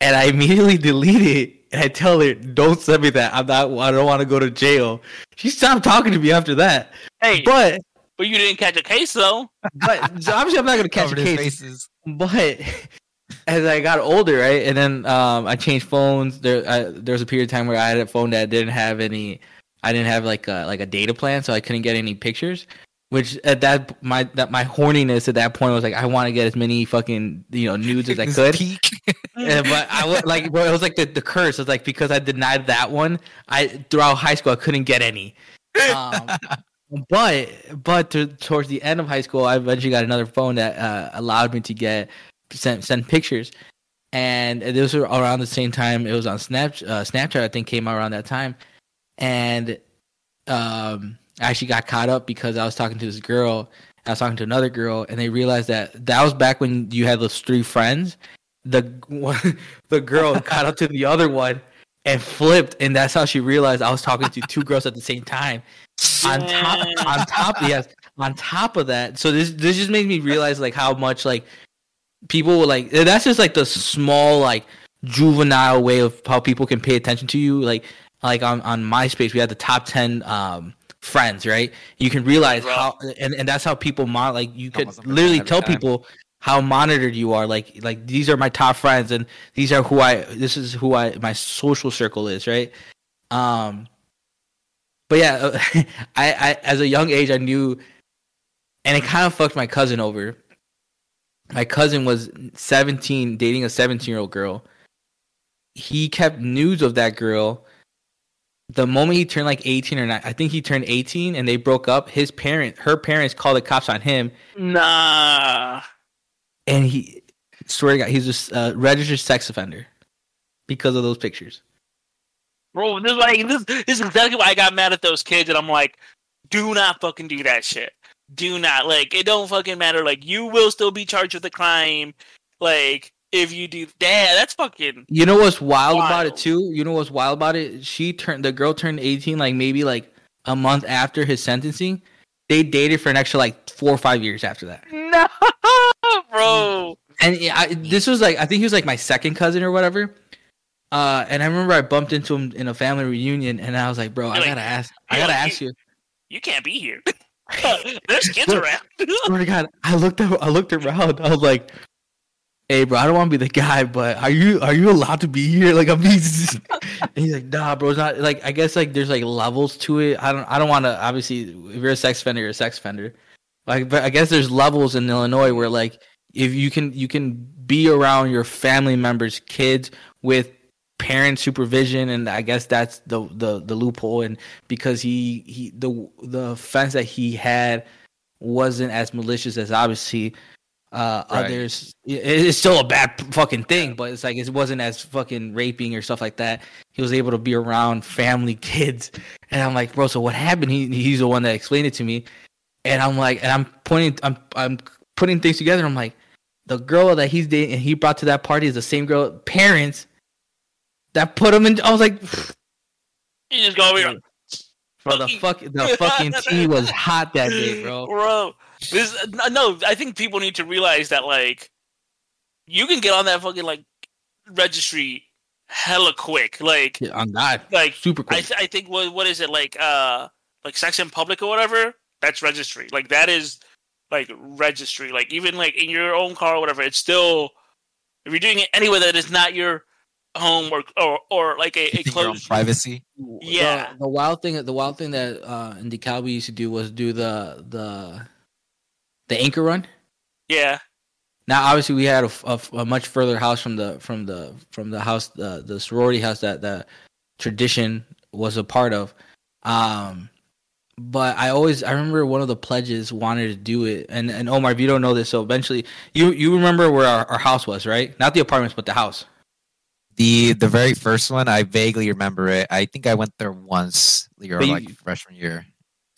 and I immediately delete it. And I tell her, "Don't send me that. I'm not. I don't want to go to jail." She stopped talking to me after that. Hey, but, But you didn't catch a case though. but so obviously, I'm not gonna catch a Covered his case. faces. But as I got older, right, and then um, I changed phones. There, I, there was a period of time where I had a phone that didn't have any. I didn't have like a like a data plan, so I couldn't get any pictures. Which at that my that my horniness at that point was like I want to get as many fucking you know nudes as I could. Yeah, but I was like, bro, it was like the, the curse. It was like because I denied that one, I throughout high school I couldn't get any. Um, but but to, towards the end of high school, I eventually got another phone that uh, allowed me to get send send pictures, and this was around the same time. It was on Snap uh, Snapchat. I think came out around that time, and um, I actually got caught up because I was talking to this girl. I was talking to another girl, and they realized that that was back when you had those three friends. The one, the girl caught up to the other one and flipped, and that's how she realized I was talking to two girls at the same time. On top, on top, yes, on top of that. So this this just made me realize like how much like people will like. That's just like the small like juvenile way of how people can pay attention to you. Like like on on MySpace, we had the top ten um friends, right? You can realize how, and, and that's how people mon like you could literally tell time. people how monitored you are. Like like these are my top friends, and these are who I this is who I my social circle is, right? Um, but yeah, I I as a young age I knew, and it kind of fucked my cousin over. My cousin was 17, dating a 17 year old girl. He kept news of that girl. The moment he turned like 18 or not, I think he turned 18 and they broke up. His parent, her parents called the cops on him Nah. and he swear to God, he's just a uh, registered sex offender because of those pictures. Bro, this is like this, this is exactly why I got mad at those kids, and I'm like, do not fucking do that shit. Do not like it. Don't fucking matter. Like you will still be charged with a crime. Like if you do, damn, that's fucking. You know what's wild, about it too? You know what's wild about it? She turned the girl turned 18 like maybe like a month after his sentencing. They dated for an extra like four or five years after that. No, bro. And yeah, I, this was like I think he was like my second cousin or whatever. Uh, and I remember I bumped into him in a family reunion, and I was like, "Bro, I You're like- gotta ask, I gotta like, ask you." You can't be here. There's kids around. swear to God, I looked I looked around. I was like, "Hey, bro, I don't want to be the guy, but are you are you allowed to be here?" Like, I'm. and he's like, "Nah, bro, it's not." Like, I guess like there's like levels to it. I don't I don't want to. Obviously, if you're a sex offender, you're a sex offender. Like, but I guess there's levels in Illinois where like if you can you can be around your family members' kids with parent supervision and i guess that's the the, the loophole and because he he the the offense that he had wasn't as malicious as obviously uh Right. others. It- it's still a bad fucking thing but it's like it wasn't as fucking raping or stuff like that. He was able to be around family kids. And i'm like bro so what happened? He he's the one that explained it to me. And i'm like and i'm pointing i'm i'm putting things together. I'm like the girl that he's dating and he brought to that party is the same girl parents that put him in i was like You just go over here. bro the fuck the fucking tea was hot that day bro. Bro, this no. I think people need to realize that like you can get on that fucking like registry hella quick. Like Yeah, on that, like super I quick th- I think what what is it like uh like sex in public or whatever? That's registry. Like that is like registry. Like even like in your own car or whatever, it's still if you're doing it anywhere that is not your home or or, or like a, a Keeping your own closed privacy. Yeah. the, the wild thing the wild thing that uh in DeKalb we used to do was do the the the anchor run yeah now obviously we had a, a, a much further house from the from the from the house the the sorority house that the tradition was a part of um but i always i remember one of the pledges wanted to do it and and omar if you don't know this so eventually you you remember where our, our house was right not the apartments but the house The the very first one, I vaguely remember it. I think I went there once, your you- like freshman year.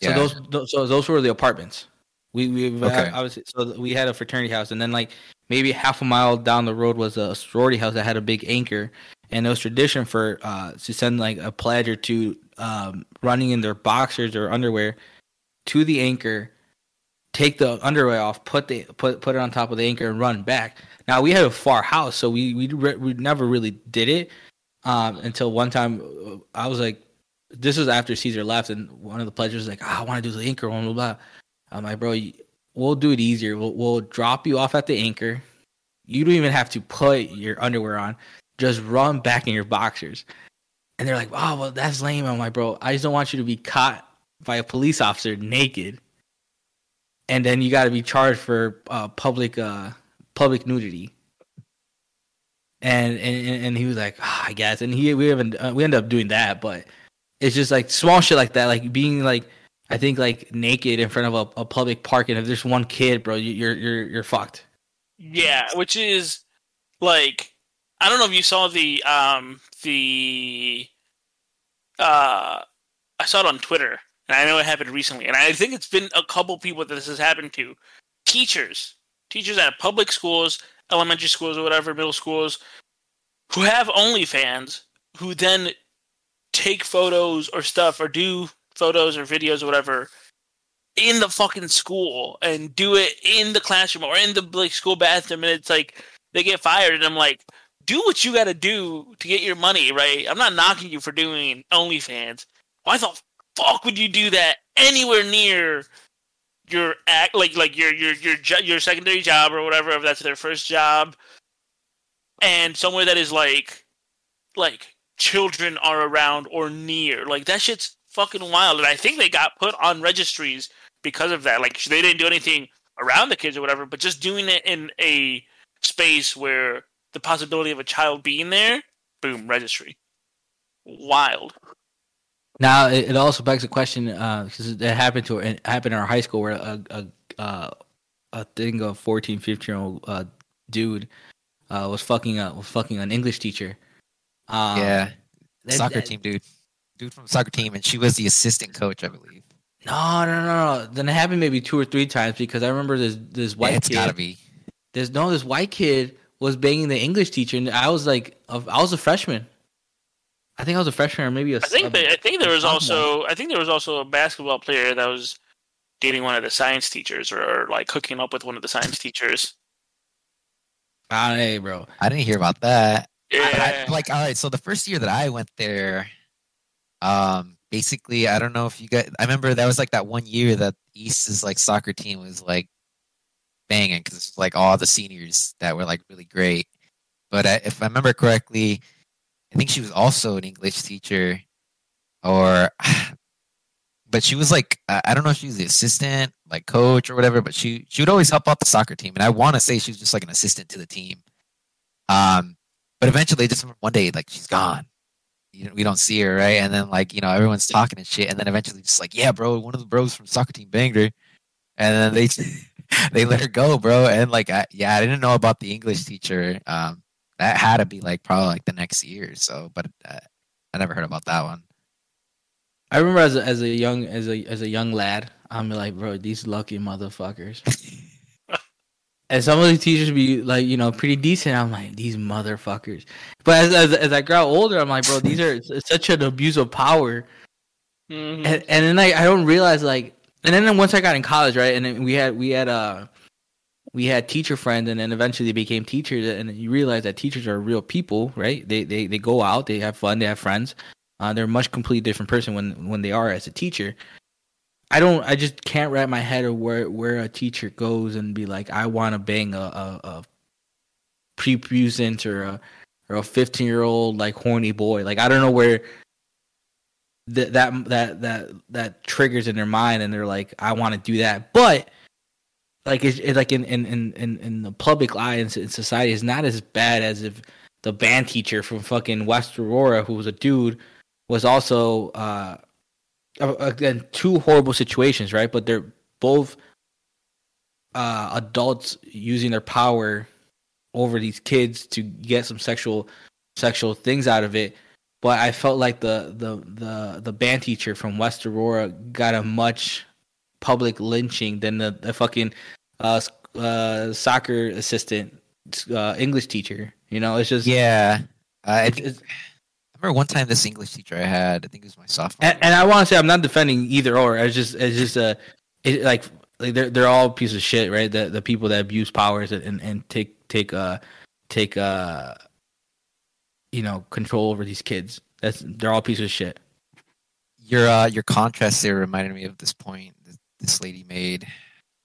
So Yeah. those, those so those were the apartments. We we Okay. obviously so we had a fraternity house, and then like maybe half a mile down the road was a sorority house that had a big anchor, and it was tradition for uh, to send like a pledge or two um, running in their boxers or underwear to the anchor, take the underwear off, put the put put it on top of the anchor, and run back. Now we had a far house, so we we re- we never really did it um, until one time uh, I was like, this was after Caesar left, and one of the pledges was like, oh, I want to do the anchor, blah blah blah. I'm like, bro, we'll do it easier. We'll, we'll drop you off at the anchor. You don't even have to put your underwear on. Just run back in your boxers. And they're like, oh, well, that's lame. I'm like, bro, I just don't want you to be caught by a police officer naked. And then you got to be charged for uh, public uh, public nudity. And, and and he was like, oh, I guess. And he we haven't uh, we end up doing that, but it's just like small shit like that, like being like I think like naked in front of a, a public park, and if there's one kid, bro, you're you're you're fucked. Yeah, which is like I don't know if you saw the um the uh I saw it on Twitter, and I know it happened recently, and I think it's been a couple people that this has happened to. Teachers, teachers at public schools, elementary schools, or whatever, middle schools, who have OnlyFans, who then take photos or stuff or do photos or videos or whatever in the fucking school and do it in the classroom or in the like school bathroom and it's like they get fired and I'm like do what you got to do to get your money right? I'm not knocking you for doing OnlyFans. Why the fuck would you do that anywhere near your act like like your your your your secondary job or whatever if that's their first job? And somewhere that is like like children are around or near. Like that shit's fucking wild. And I think they got put on registries because of that. Like they didn't do anything around the kids or whatever, but just doing it in a space where the possibility of a child being there, boom, registry. Wild. Now it, also begs the question because uh, it happened to it happened in our high school where a a uh, a thing of 14, 15 year old uh, dude uh, was fucking a was fucking an English teacher. Um, yeah, soccer that, team dude dude from the soccer team, and she was the assistant coach, I believe. No, no, no, no. Then it happened maybe two or three times because I remember this this white. Yeah, it's kid, gotta be. There's no this white kid was banging the English teacher, and I was like, I was a freshman. I think I was a freshman, or maybe a. I think I think there was also I think there was also a basketball player that was dating one of the science teachers, or, or like hooking up with one of the science teachers. Ah, hey, bro. I didn't hear about that. Yeah. I, like, all right. So the first year that I went there, um, basically, I don't know if you guys. I remember that was like that one year that East's like soccer team was like banging because it's like all the seniors that were like really great. But I, if I remember correctly, I think she was also an English teacher, or but she was like I don't know if she was the assistant, like coach or whatever. But she she would always help out the soccer team, and I want to say she was just like an assistant to the team. Um, but eventually, just one day, like she's gone, we don't see her, right? And then like, you know, everyone's talking and shit, and then eventually just like, yeah, bro, one of the bros from soccer team banged her, and then they they let her go, bro. And like, I, yeah, I didn't know about the English teacher. Um, that had to be like probably like the next year. So, but uh, I never heard about that one. I remember as a, as a young as a as a young lad, I'm like, bro, these lucky motherfuckers. and some of these teachers be like, you know, pretty decent. I'm like, these motherfuckers. But as, as, as I grow older, I'm like, bro, these are such an abuse of power. Mm-hmm. And, and then I, I don't realize like, and then once I got in college, right, and then we had we had uh we had teacher friends, and then eventually they became teachers, and you realize that teachers are real people, right? They they they go out, they have fun, they have friends. Uh, they're a much completely different person when when they are as a teacher. I don't. I just can't wrap my head of where where a teacher goes and be like, I want to bang a a, a prepubescent or a or a fifteen year old like horny boy. Like I don't know where that that that that that triggers in their mind, and they're like, I want to do that, but like it's, it's like in, in in in the public eye in, in society is not as bad as if the band teacher from fucking West Aurora, who was a dude, was also uh again two horrible situations, right? But they're both uh, adults using their power over these kids to get some sexual sexual things out of it. But I felt like the the the the band teacher from West Aurora got a much public lynching than the, the fucking uh, uh, soccer assistant uh, English teacher. You know, it's just Yeah. Uh, It's, it's, remember one time this English teacher I had, I think it was my sophomore. and, and I want to say I'm not defending either or. It's just it's just a it, like like they're they're all pieces of shit, right? The the people that abuse powers and and take take uh take uh you know control over these kids. That's they're all pieces of shit. your uh, your contrast there reminded me of this point that this lady made.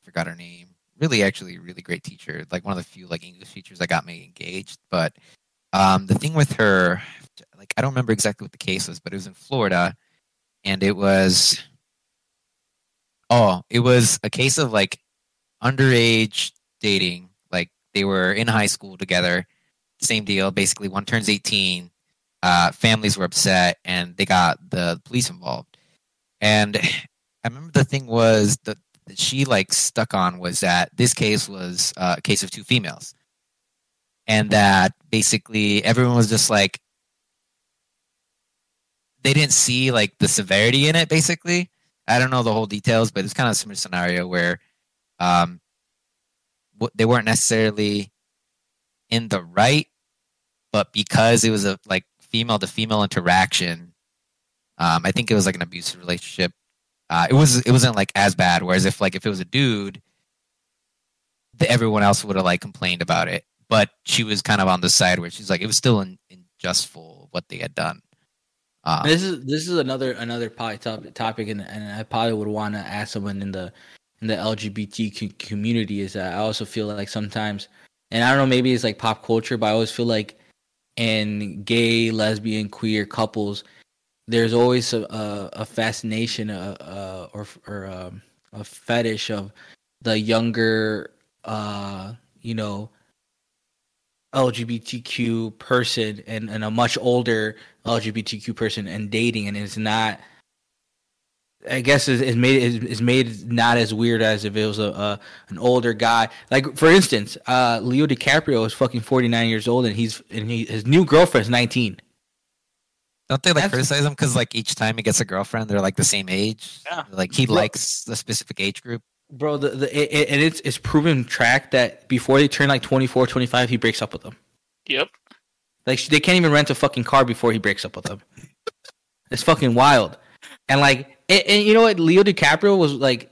Forgot her name. Really, actually, really great teacher. Like one of the few like English teachers that got me engaged. But um, the thing with her, like I don't remember exactly what the case was, but it was in Florida, and it was oh, it was a case of like underage dating. Like they were in high school together. Same deal. Basically, one turns eighteen uh, families were upset and they got the police involved. And I remember the thing was that she like stuck on was that this case was uh, a case of two females, and that basically everyone was just like they didn't see like the severity in it. Basically, I don't know the whole details, but it's kind of a similar scenario where um, they weren't necessarily in the right, but because it was a like female to female interaction, um, I think it was like an abusive relationship. Uh, it was it wasn't like as bad. Whereas if like if it was a dude, the, everyone else would have like complained about it. But she was kind of on the side where she's like it was still in, in unjustful what they had done. Um, This is this is another another probably topic, topic and, and I probably would want to ask someone in the in the LGBTQ community is that I also feel like sometimes, and I don't know, maybe it's like pop culture, but I always feel like in gay, lesbian, queer couples, there's always a, a, a fascination uh, uh, or or um, a fetish of the younger, uh, you know, LGBTQ person and, and a much older LGBTQ person and dating, and it's not. I guess it's, it's made it's, it's made not as weird as if it was a, a an older guy. Like for instance, uh, Leo DiCaprio is fucking forty nine years old, and he's and he, his new girlfriend is nineteen. don't they like that's- criticize him because like each time he gets a girlfriend, they're like the same age. Yeah. Like he likes the specific age group. Bro, the, the it, it- and it's it's proven track that before they turn like 24, 25, he breaks up with them. Yep. Like they can't even rent a fucking car before he breaks up with them. It's fucking wild. And like, and, and you know what? Leo DiCaprio was like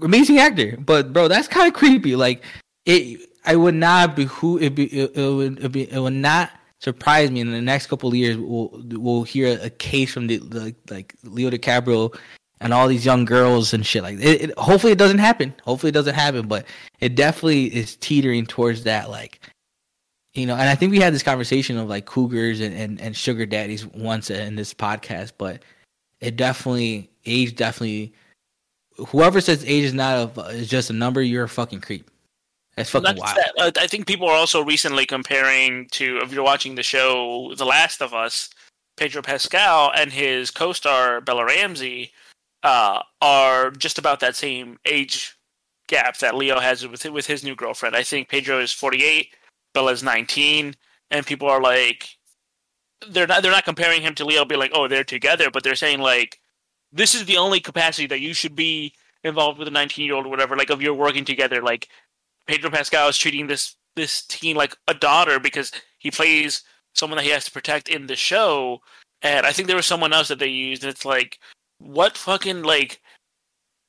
amazing actor, but bro, that's kind of creepy. Like, it. I would not be who it be. It, it would it, be, it would not surprise me in the next couple of years. We'll we'll hear a case from the, the like Leo DiCaprio and all these young girls and shit like it, it. Hopefully, it doesn't happen. Hopefully, it doesn't happen. But it definitely is teetering towards that. Like, you know, and I think we had this conversation of like cougars and, and, and sugar daddies once in this podcast, but it definitely age definitely whoever says age is not a is just a number, you're a fucking creep. That's fucking Not wild. that, uh, I think people are also recently comparing to if you're watching the show The Last of Us, Pedro Pascal and his co-star Bella Ramsey uh, are just about that same age gap that Leo has with with his new girlfriend. I think Pedro is 48, Bella's 19, and people are like, they're not they're not comparing him to Leo, be like, oh, they're together, but they're saying like, this is the only capacity that you should be involved with a 19 year old or whatever. Like, if you're working together, like Pedro Pascal is treating this this teen like a daughter because he plays someone that he has to protect in the show. And I think there was someone else that they used, and it's like, what fucking like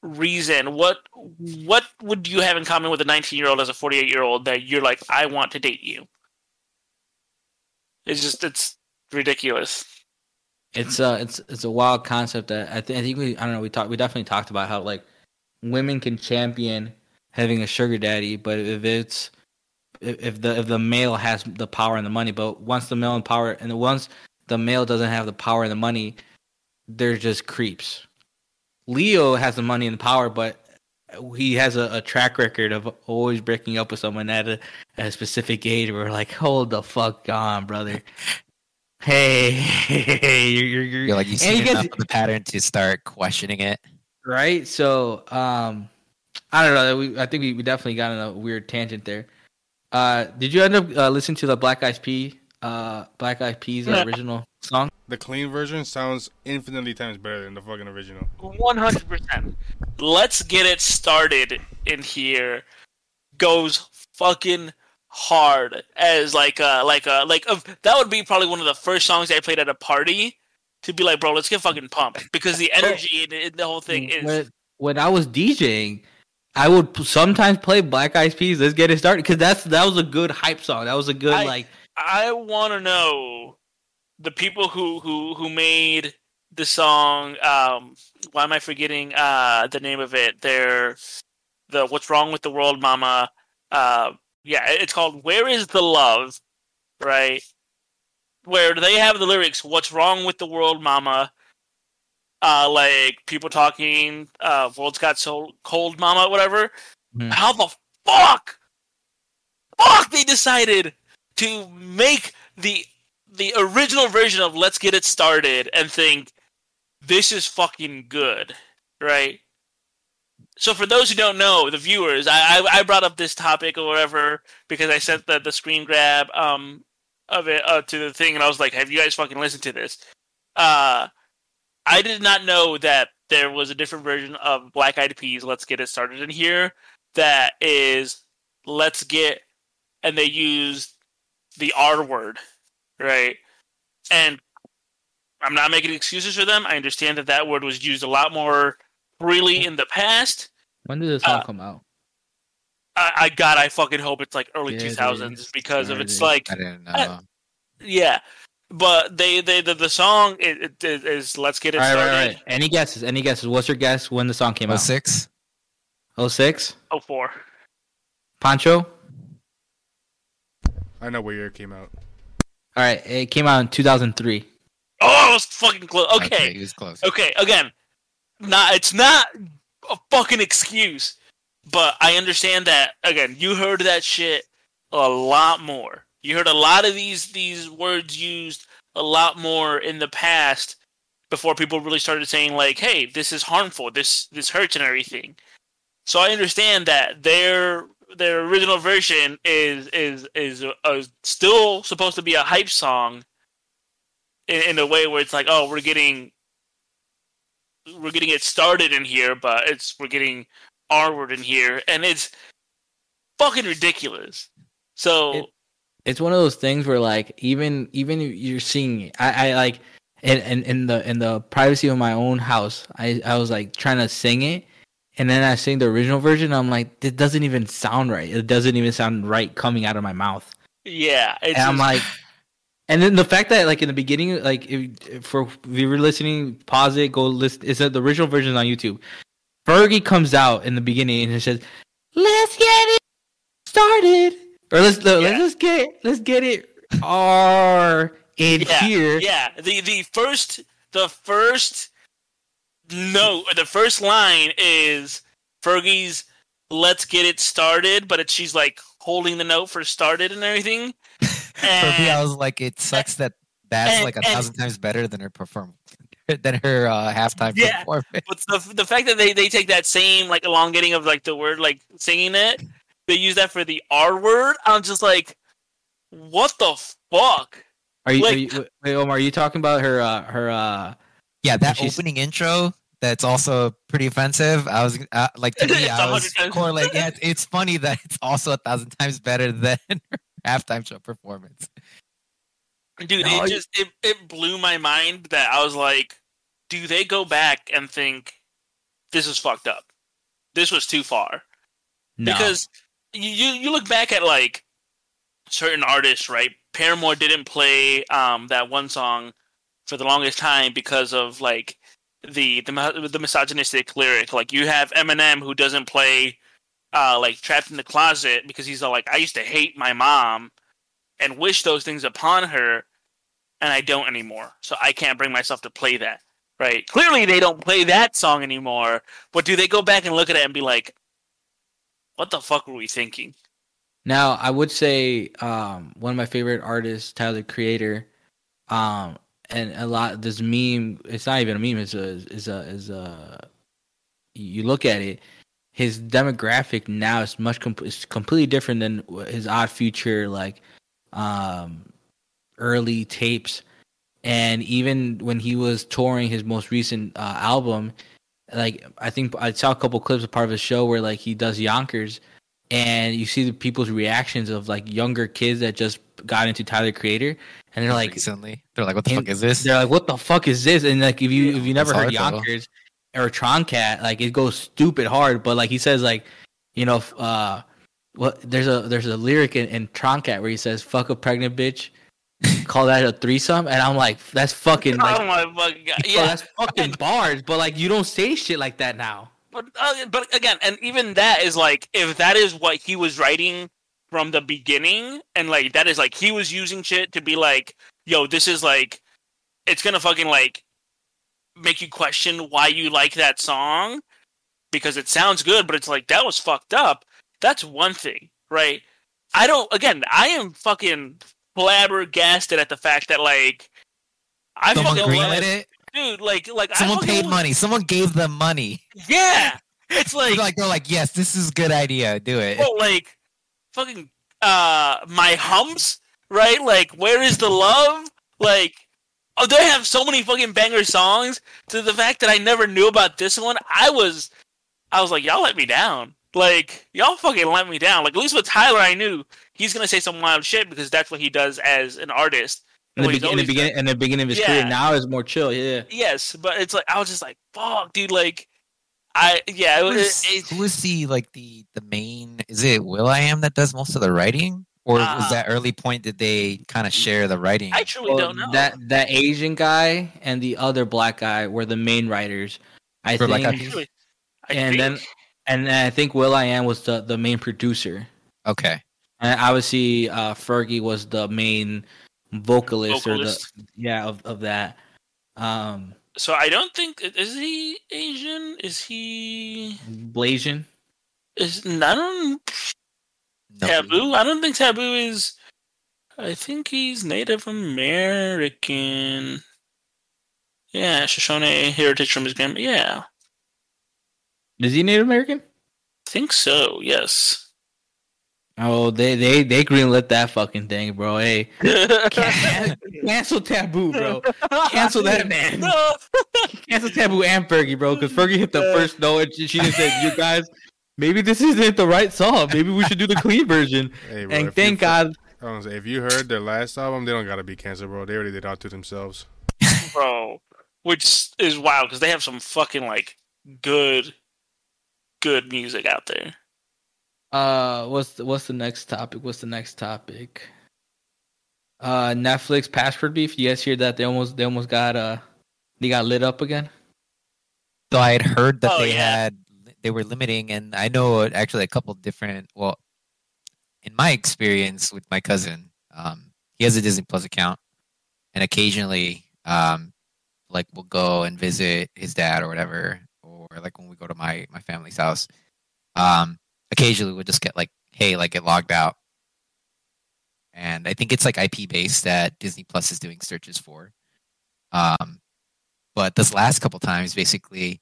reason? What what would you have in common with a 19 year old as a 48 year old that you're like, I want to date you? It's just it's ridiculous. It's uh it's it's a wild concept that I, th- I think we I don't know we talked we definitely talked about how like women can champion having a sugar daddy, but if it's if the if the male has the power and the money, but once the male and power and once the male doesn't have the power and the money, they're just creeps. Leo has the money and the power, but he has a, a track record of always breaking up with someone at a, at a specific age. Where we're like, hold the fuck on, brother. Hey, you're, you're, you're, You're like you see he gets- enough of the pattern to start questioning it. right? So, um, I don't know. We, I think we, we definitely got on a weird tangent there. Uh, did you end up uh, listening to the Black Eyed Peas, uh, Black Eyed Peas uh, Yeah. original song? The clean version sounds infinitely times better than the fucking original. One hundred percent. Let's get it started in here. Goes fucking hard as like uh like uh like of that would be probably one of the first songs I played at a party to be like, bro, let's get fucking pumped because the energy in, in the whole thing is when, when I was DJing, I would sometimes play Black Eyed Peas. Let's get it started because that's that was a good hype song. That was a good I- like. I want to know the people who who who made the song. Um, why am I forgetting uh the name of it? They're the "What's Wrong with the World, Mama." Uh, yeah, it's called "Where Is the Love," right? Where they have the lyrics "What's wrong with the world, Mama." Uh, like people talking, uh, "World's got so cold, Mama," whatever. Hmm. How the fuck, fuck they decided to make the the original version of Let's Get It Started and think this is fucking good, right? So for those who don't know, the viewers, I I, I brought up this topic or whatever because I sent the, the screen grab um of it uh, to the thing and I was like, have you guys fucking listened to this? Uh, I did not know that there was a different version of Black Eyed Peas. Let's get it started in here. That is, let's get, and they used the R word, right? And I'm not making excuses for them. I understand that that word was used a lot more freely in the past. When did this song Uh, come out? I, I God, I fucking hope it's like early Yeah, two dude. thousands because of it's like I didn't know. I- yeah. But they they the, the song is, it, it is let's get it All right, started. right, right. Any guesses? Any guesses? What's your guess when the song came Oh out? six. Oh six. Oh four. Pancho. I know what year it came out. All right, it came out in 2003. Oh, it was fucking close. Okay. he was close. Okay, again, not it's not a fucking excuse, but I understand that. Again, you heard that shit a lot more. You heard a lot of these these words used a lot more in the past before people really started saying like, "Hey, this is harmful. This this hurts and everything." So I understand that their their original version is is is uh, still supposed to be a hype song in, in a way where it's like, oh, we're getting we're getting it started in here, but it's we're getting R word in here, and it's fucking ridiculous. So It- It's one of those things where like even even you're seeing I, I like in, in in the in the privacy of my own house, I I was like trying to sing it, and then I sing the original version. I'm like, it doesn't even sound right. It doesn't even sound right coming out of my mouth. yeah, and I'm just- like, and then the fact that like in the beginning, like if, if for if you were listening, pause it, go listen. It's the original version on YouTube. Fergie comes out in the beginning and says, "Let's get it started," or let's Yeah. let's get let's get it R in yeah, here. yeah. The the first the first note or the first line is Fergie's "Let's get it started," but it, she's like holding the note for started and everything. For me, I was like, it sucks that that's and- like a and- thousand times better than her perform than her uh, halftime Yeah. performance. But the the fact that they, they take that same like elongating of like the word like singing it, they use that for the R word. I'm just like, what the fuck? Are you, Like- are you wait, Omar? Are you talking about her uh her uh Yeah, that She's- opening intro that's also pretty offensive. I was uh, like to me, It's a I was hundred times- correlating. Yeah, it's, it's funny that it's also a thousand times better than her halftime show performance. Dude, No, it you- just it, it blew my mind that I was like, do they go back and think this is fucked up? This was too far. no. Because you you you look back at like certain artists, right? Paramore didn't play um that one song for the longest time because of like the the the misogynistic lyric. Like you have Eminem who doesn't play uh like Trapped in the Closet because he's all like I used to hate my mom and wish those things upon her and I don't anymore. So I can't bring myself to play that. Right? Clearly they don't play that song anymore, but do they go back and look at it and be like what the fuck were we thinking? Now, I would say um, one of my favorite artists, Tyler Creator, um, and a lot this meme. It's not even a meme. It's a is a is a. You look at it, his demographic now is much com- is completely different than his Odd Future like um, early tapes, and even when he was touring his most recent uh, album, like I think I saw a couple clips of part of his show where like he does Yonkers and you see the people's reactions of like younger kids that just got into Tyler Creator, and they're like, recently, they're like, "What the fuck is this?" they're like, "What the fuck is this?" And like, if you if you never heard hard, though. Yonkers or Tron Cat, like it goes stupid hard. But like he says, like you know, uh, what there's a there's a lyric in, in Tron Cat where he says, "Fuck a pregnant bitch." Call that a threesome, and I'm like, that's fucking like, oh my fucking god! Yeah, that's fucking bars. But like, you don't say shit like that now. but uh, but again, and even that is like if that is what he was writing from the beginning, and like that is like he was using shit to be like, yo, this is like, it's gonna fucking like make you question why you like that song because it sounds good, but it's like that was fucked up. That's one thing, right? I don't. Again, I am fucking flabbergasted at the fact that like I Someone fucking greenlit love- it. dude. Like, like Someone I paid love- money. Someone gave them money. Yeah, it's like, like they're like, "Yes, this is a good idea. Do it." oh, like fucking uh, my humps, right? Like, where is the love? Like, oh, they have so many fucking banger songs. To the fact that I never knew about this one, I was, I was like, y'all let me down. Like, y'all fucking let me down. Like, at least with Tyler, I knew he's gonna say some wild shit because that's what he does as an artist. In the, begin- in the beginning, done. in the beginning of his Yeah. career, now is more chill. Yeah, Yes, but it's like I was just like, fuck, dude. Like, I yeah, it, was it, who is the like the the main? Is it will.i.am that does most of the writing, or Uh, was that early point did they kind of share the writing? I truly Well, don't know. that that Asian guy and the other black guy were the main writers. I For think, Peas? Actually, I and then think- and I think will.i.am was the the main producer, okay, and obviously uh, Fergie was the main vocalist, Vocalist. or the yeah of of that. Um, So I don't think is he Asian? Is he Blasian. is I don't No. Taboo. I don't think Taboo is. I think he's Native American. Yeah, Shoshone heritage from his grandma. Yeah, Is he Native American? think so. Yes. Oh, they they they greenlit that fucking thing, bro. Hey, cancel Taboo, bro. Cancel that man. No. Cancel Taboo and Fergie, bro, because Fergie hit the first note and she, she just said, "You guys, maybe this isn't the right song. Maybe we should do the clean version." Hey, bro, And thank God, I was if you heard their last album, they don't gotta be canceled, bro. They already did out to themselves. bro. Which is wild because they have some fucking like good, good music out there. Uh, what's the, what's the next topic? What's the next topic? Uh, Netflix password beef. You guys hear that? They almost they almost got uh they got lit up again. So I had heard that Oh, they yeah. had they were limiting, and I know actually a couple different. Well, in my experience with my cousin, um, he has a Disney Plus account, and occasionally, um, like we'll go and visit his dad or whatever, or like when we go to my my family's house, um, occasionally we'll just get like, hey, like get logged out, and I think it's like IP based that Disney Plus is doing searches for. Um, but this last couple times, basically,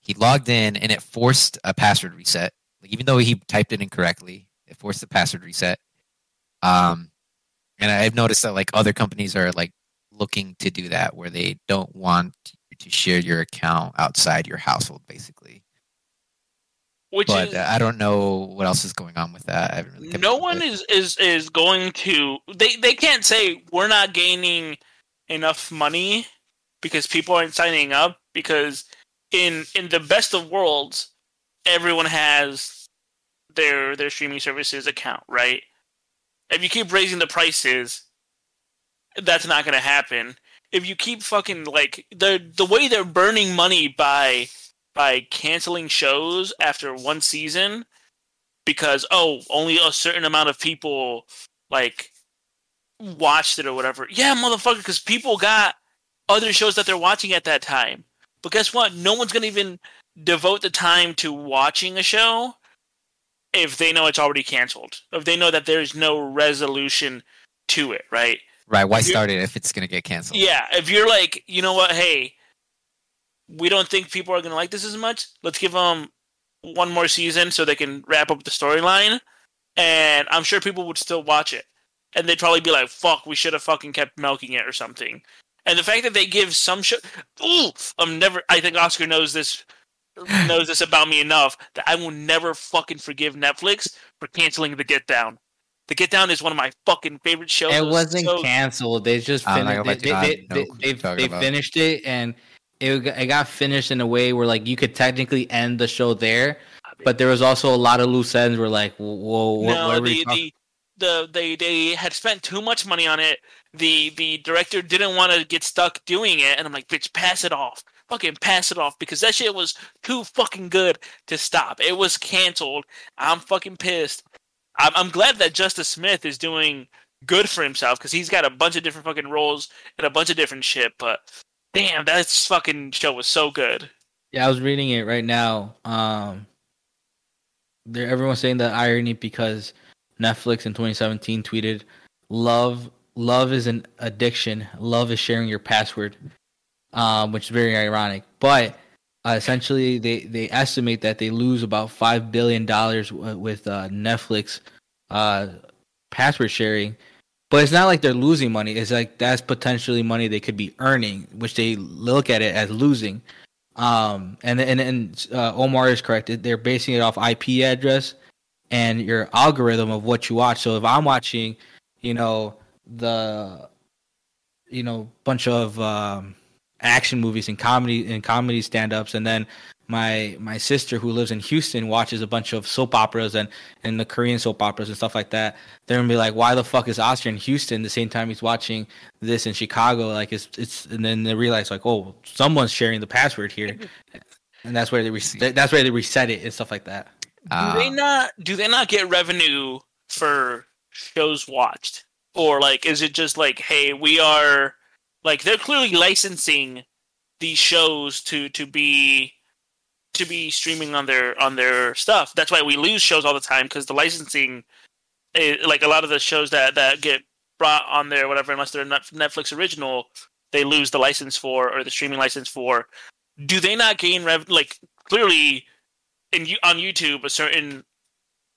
he logged in and it forced a password reset. Like, even though he typed it incorrectly, it forced a password reset. Um, and I've noticed that like other companies are like looking to do that, where they don't want to share your account outside your household, basically. Which But is uh, I don't know what else is going on with that. I haven't really no one is is is going to they they can't say we're not gaining enough money because people aren't signing up because in in the best of worlds everyone has their their streaming services account right? If you keep raising the prices that's not going to happen. If you keep fucking like the the way they're burning money by by canceling shows after one season because oh only a certain amount of people like watched it or whatever yeah motherfucker because people got other shows that they're watching at that time but guess what no one's gonna even devote the time to watching a show if they know it's already canceled if they know that there's no resolution to it right right. Why start it if it's gonna get canceled? yeah, if you're like, you know what, hey, we don't think people are gonna like this as much. Let's give them one more season so they can wrap up the storyline, and I'm sure people would still watch it, and they'd probably be like, "Fuck, we should have fucking kept milking it or something." And the fact that they give some show, ooh, I'm never. I think Oscar knows this knows this about me enough that I will never fucking forgive Netflix for canceling The Get Down. The Get Down is one of my fucking favorite shows. It was wasn't so- canceled. They just finished. gonna They, they, know. they, I they, they finished it, and it got- it got finished in a way where like you could technically end the show there, but there was also a lot of loose ends where like, whoa, what, no, what the, the the they they had spent too much money on it. The the director didn't want to get stuck doing it, and I'm like, bitch, pass it off. Fucking pass it off because that shit was too fucking good to stop. It was canceled. I'm fucking pissed. I'm, I'm glad that Justice Smith is doing good for himself because he's got a bunch of different fucking roles and a bunch of different shit. But damn, that fucking show was so good. Yeah, I was reading it right now. Um, there, everyone's saying the irony because Netflix in 2017 tweeted, "Love, love is an addiction. Love is sharing your password," um, which is very ironic. But uh, essentially, they they estimate that they lose about five billion dollars w- with uh, Netflix uh, password sharing. But it's not like they're losing money. It's like that's potentially money they could be earning, which they look at it as losing. Um, and and and uh, Omar is correct. They're basing it off IP address and your algorithm of what you watch. So if I'm watching, you know, the, you know, bunch of um, action movies and comedy and comedy stand-ups, and then my my sister who lives in Houston watches a bunch of soap operas and and the Korean soap operas and stuff like that. They're gonna be like, why the fuck is Oscar in Houston the same time he's watching this in Chicago? Like it's it's, and then they realize like, oh, someone's sharing the password here, and that's where they re- that's where they reset it and stuff like that. do they Um, not do they not get revenue for shows watched or like is it just like hey we are like they're clearly licensing these shows to to be to be streaming on their on their stuff. That's why we lose shows all the time because the licensing eh, like a lot of the shows that that get brought on there whatever unless they're not netflix original they lose the license for or the streaming license for. Do they not gain rev like clearly in on YouTube a certain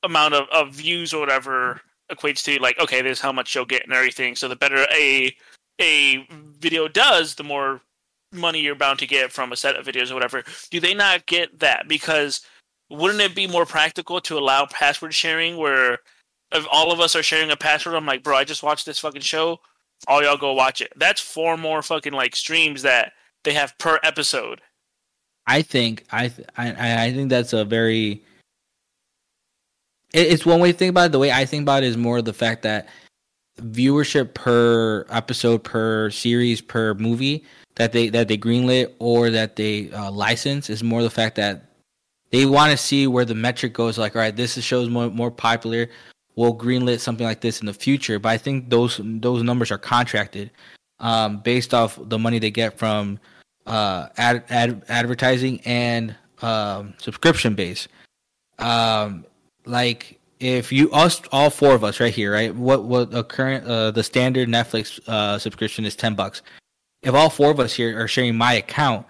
amount of, of views or whatever equates to like okay this is how much you'll get and everything. So the better a a video does the more money you're bound to get from a set of videos or whatever do they not get that because wouldn't it be more practical to allow password sharing where if all of us are sharing a password i'm like bro i just watched this fucking show all y'all go watch it that's four more fucking like streams that they have per episode I think I th- I I think that's a very. It's one way to think about it. The way I think about it is more the fact that viewership per episode, per series, per movie that they that they greenlit or that they uh, license is more the fact that they want to see where the metric goes. Like, all right, this is shows more more popular. We'll greenlit something like this in the future. But I think those those numbers are contracted um, based off the money they get from uh, ad, ad, advertising and um, subscription base. Um, like if you us all four of us right here, right? What what the current uh, the standard Netflix uh, subscription is ten bucks. If all four of us here are sharing my account,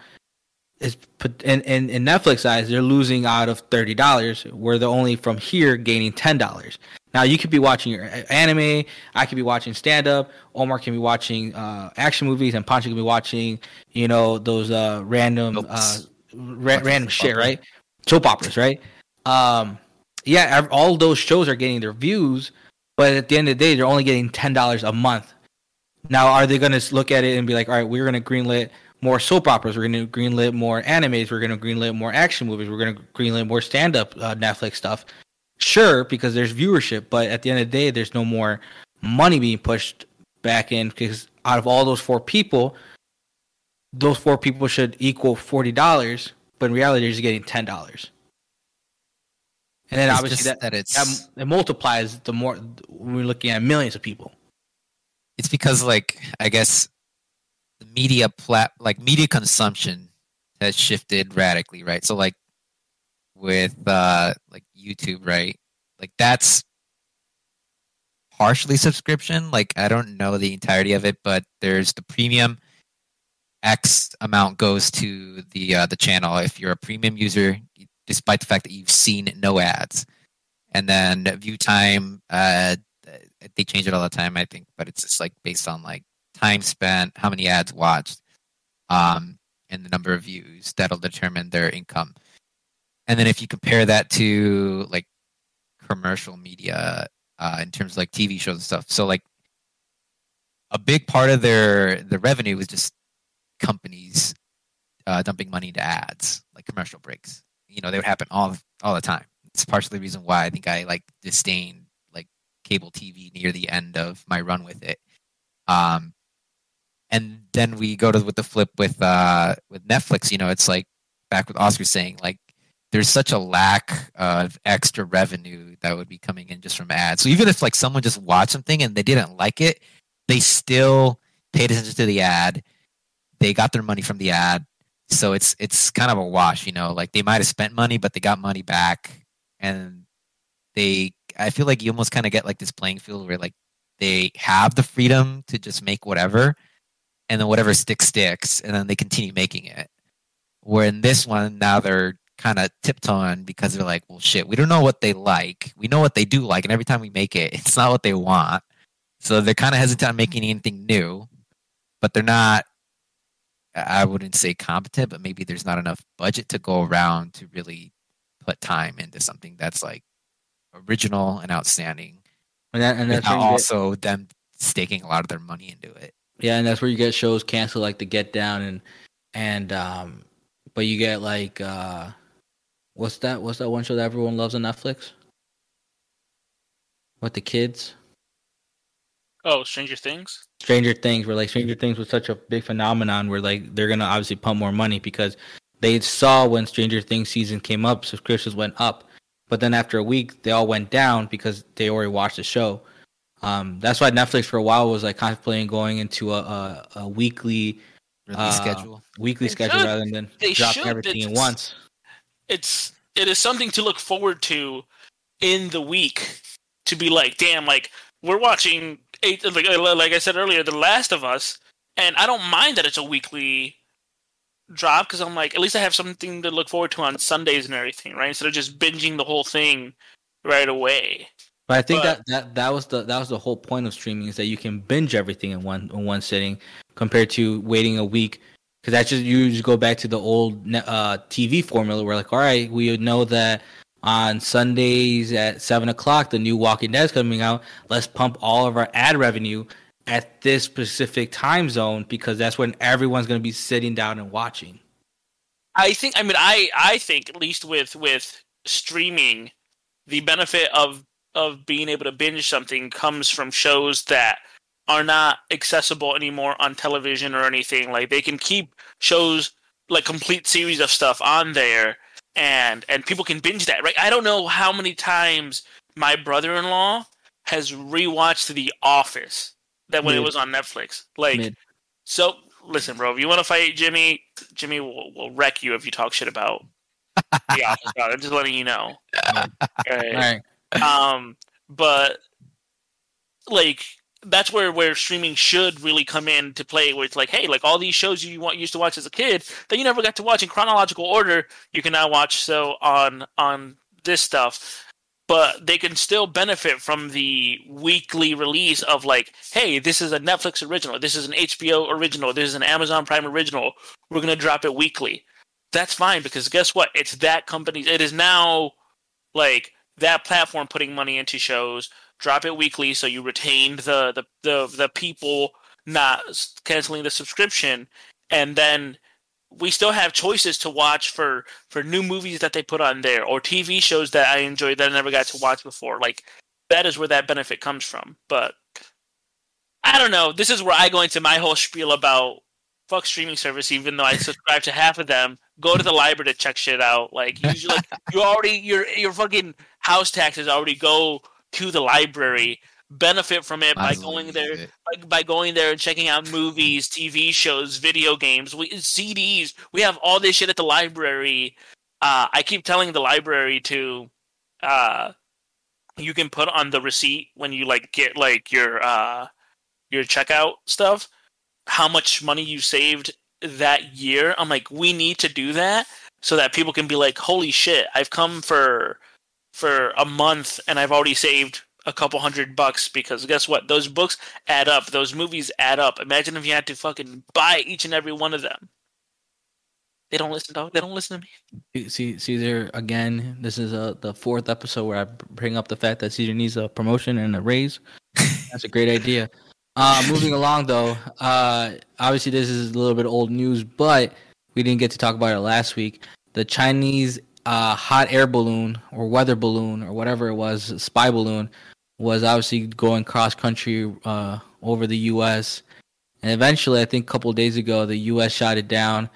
is put in, in in Netflix eyes they're losing out of thirty dollars, where they're only from here gaining ten dollars. Now you could be watching your anime, I could be watching stand up, Omar can be watching uh, action movies, and Pancho can be watching, you know, those uh, random uh, ra- random shit, right? Soap operas, right? Um, yeah, all those shows are getting their views, but at the end of the day, they're only getting ten dollars a month. Now, are they going to look at it and be like, all right, we're going to greenlit more soap operas, we're going to greenlit more animes, we're going to greenlit more action movies, we're going to greenlit more stand up uh, Netflix stuff? Sure, because there's viewership, but at the end of the day, there's no more money being pushed back in because out of all those four people, those four people should equal forty dollars, but in reality, they're just getting ten dollars. And then It's obviously that, that it's that it multiplies the more when we're looking at millions of people. It's because like I guess the media plat like media consumption has shifted radically, right? So like with uh like YouTube, right? Like that's partially subscription. Like I don't know the entirety of it, but there's the premium X amount goes to the uh, the channel if you're a premium user, despite the fact that you've seen no ads. And then view time, uh, they change it all the time, I think, but it's just like based on like time spent, how many ads watched, um, and the number of views that'll determine their income. and then if you compare that to like commercial media uh, in terms of like TV shows and stuff, so like a big part of their the revenue was just companies uh, dumping money into ads, like commercial breaks. You know, they would happen all all the time. It's partially the reason why I think I like disdained like cable TV near the end of my run with it. Um, and then we go to with the flip with uh with Netflix. You know, it's like back with Oscar saying like there's such a lack of extra revenue that would be coming in just from ads. So even if like someone just watched something and they didn't like it, they still paid attention to the ad. They got their money from the ad. So it's it's kind of a wash, you know, like they might have spent money, but they got money back and they I feel like you almost kind of get like this playing field where like they have the freedom to just make whatever and then whatever sticks sticks and then they continue making it. Where in this one now they're kind of tiptoeing because they're like well shit we don't know what they like. We know what they do like and every time we make it it's not what they want. So they're kind of hesitant on making anything new but they're not i wouldn't say competent but maybe there's not enough budget to go around to really put time into something that's like original and outstanding And, that, and that's without get- also them staking a lot of their money into it Yeah, and that's where you get shows canceled like the Get Down and and um but you get like uh what's that what's that one show that everyone loves on Netflix? What the kids? Oh, Stranger Things. Stranger Things where like Stranger Things was such a big phenomenon where like they're gonna obviously pump more money because they saw when Stranger Things season came up, subscriptions went up. But then after a week they all went down because they already watched the show. Um, that's why Netflix for a while was like contemplating going into a, a, a weekly release Uh, schedule weekly They schedule should. rather than They dropping should. everything in It's- once. It's it is something to look forward to in the week. To be like, damn, like we're watching eight, like like I said earlier, The Last of Us, and I don't mind that it's a weekly drop because I'm like, at least I have something to look forward to on Sundays and everything, right? Instead of just binging the whole thing right away. But I think But- that, that that was the that was the whole point of streaming is that you can binge everything in one in one sitting compared to waiting a week because that's just you just go back to the old uh, TV formula where like all right we know that on Sundays at seven o'clock the new Walking Dead is coming out let's pump all of our ad revenue at this specific time zone because that's when everyone's going to be sitting down and watching. I think I mean I I think at least with with streaming the benefit of of being able to binge something comes from shows that are not accessible anymore on television or anything. Like they can keep shows like complete series of stuff on there and and people can binge that right? I don't know how many times my brother-in-law has rewatched The Office that when it was on Netflix like Mid. so listen, bro. If you want to fight Jimmy, Jimmy will, will wreck you if you talk shit about the office. I'm just letting you know. All Okay. right. Um, but like that's where where streaming should really come in to play. Where it's like, hey, like all these shows you want used to watch as a kid that you never got to watch in chronological order, you can now watch so on on this stuff. But they can still benefit from the weekly release of like, hey, this is a Netflix original, this is an HBO original, this is an Amazon Prime original. We're gonna drop it weekly. That's fine because guess what? It's that company. It is now like that platform putting money into shows. Drop it weekly so you retain the the the, the people not canceling the subscription, and then we still have choices to watch for for new movies that they put on there or TV shows that I enjoy that I never got to watch before. Like that is where that benefit comes from. But I don't know. This is where I go into my whole spiel about fuck streaming service. Even though I subscribe to half of them, go to the library to check shit out. Like usually, like, you already your your fucking house taxes already go to the library. Benefit from it by going there it. like by going there and checking out movies, TV shows, video games, we, CDs. We have all this shit at the library. Uh, I keep telling the library to, uh, you can put on the receipt when you like get like your uh, your checkout stuff, how much money you saved that year. I'm like, we need to do that so that people can be like, holy shit, I've come for for a month and I've already saved a couple hundred bucks because guess what? Those books add up. Those movies add up. Imagine if you had to fucking buy each and every one of them. They don't listen, dog. They don't listen to me. See, Caesar again. This is uh, the fourth episode where I bring up the fact that Caesar needs a promotion and a raise. That's a great idea. Uh, moving along though, uh, obviously this is a little bit old news, but we didn't get to talk about it last week. The Chinese uh, hot air balloon or weather balloon or whatever it was, spy balloon, was obviously going cross country uh, over the U.S. And eventually, I think a couple days ago, the U.S. shot it down.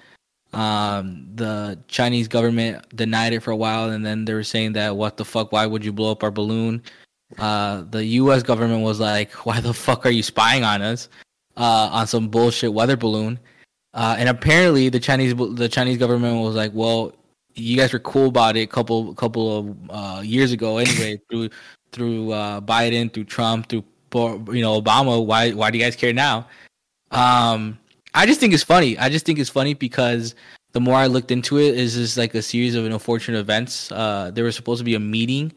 Um, the Chinese government denied it for a while, and then they were saying that what the fuck? Why would you blow up our balloon? Uh, the U.S. government was like, "Why the fuck are you spying on us uh, on some bullshit weather balloon?" Uh, and apparently, the Chinese the Chinese government was like, "Well, you guys were cool about it a couple couple of uh, years ago, anyway, through through uh, Biden, through Trump, through you know Obama. Why why do you guys care now?" Um, I just think it's funny. I just think it's funny because the more I looked into it, is just like a series of unfortunate events. Uh, there was supposed to be a meeting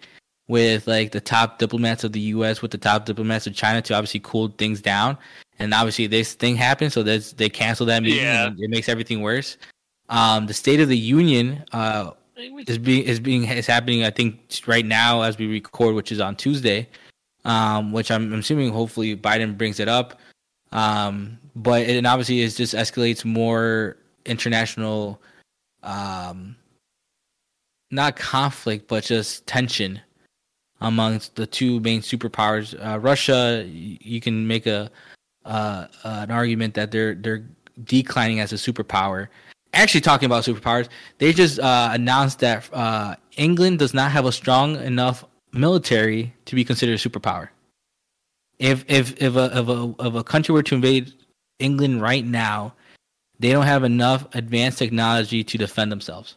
with like the top diplomats of the U.S. with the top diplomats of China to obviously cool things down, and obviously this thing happened, so they canceled that meeting. Yeah. And it makes everything worse. Um, the State of the Union uh, is being is being is happening. I think right now as we record, which is on Tuesday. Um, which I'm, I'm assuming hopefully Biden brings it up. Um, but it obviously is just escalates more international, um, not conflict, but just tension amongst the two main superpowers. Uh, Russia, you can make a uh, an argument that they're they're declining as a superpower. Actually, talking about superpowers, they just uh, announced that uh, England does not have a strong enough military to be considered a superpower. If if if a if a if a country were to invade England right now, they don't have enough advanced technology to defend themselves.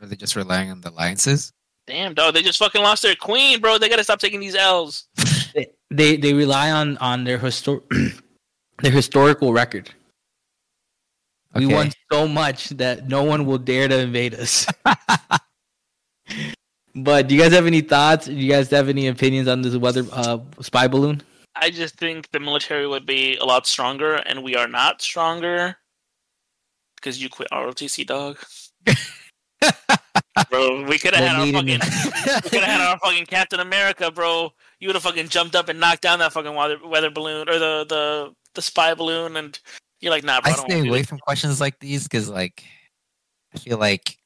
Are they just relying on the alliances? Damn, dog. They just fucking lost their queen, bro. They gotta stop taking these L's. They they rely on on their histor- their historical record. We Okay. won so much that no one will dare to invade us. but do you guys have any thoughts? Do you guys have any opinions on this weather uh, spy balloon? I just think the military would be a lot stronger, and we are not stronger because you quit ROTC, dog. bro, we could have had our fucking, we could have had our fucking Captain America, bro. You would have fucking jumped up and knocked down that fucking weather, weather balloon or the the the spy balloon, and you're like, nah, bro. I I stay away from questions like these because, like, I feel like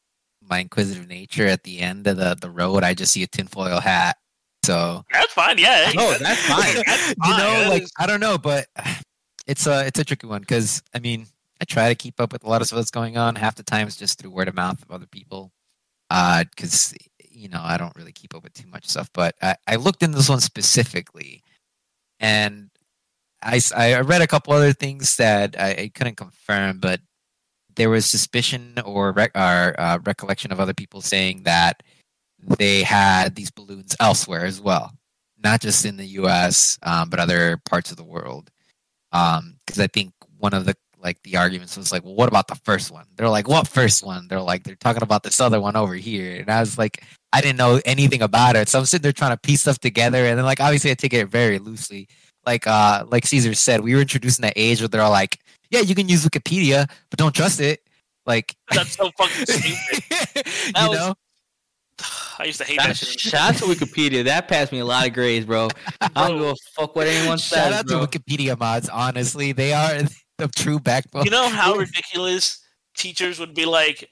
my inquisitive nature at the end of the, the road, I just see a tinfoil hat. So That's fine, yeah. Oh, no, that's fine. That's you know, like I don't know, but it's a it's a tricky one because I mean I try to keep up with a lot of stuff that's going on. Half the times just through word of mouth of other people, uh, because you know I don't really keep up with too much stuff. But I, I looked into this one specifically, and I I read a couple other things that I, I couldn't confirm, but there was suspicion or, rec- or uh, recollection of other people saying that they had these balloons elsewhere as well not just in the U.S. Um, but other parts of the world. Because I think one of the like the arguments was like, well, what about the first one? They're like, what first one? They're like, they're talking about this other one over here, and I was like, I didn't know anything about it, so I'm sitting there trying to piece stuff together, and then like obviously I take it very loosely. Like uh, like Caesar said, we were introduced in that age where they're all like, yeah, you can use Wikipedia, but don't trust it. Like, That's so fucking stupid. you was- know, I used to hate that shit. shout out to Wikipedia. That passed me a lot of grades, bro. I don't give a fuck what anyone shout says, out bro. to Wikipedia mods. Honestly, they are the true backbone. You know how ridiculous teachers would be like,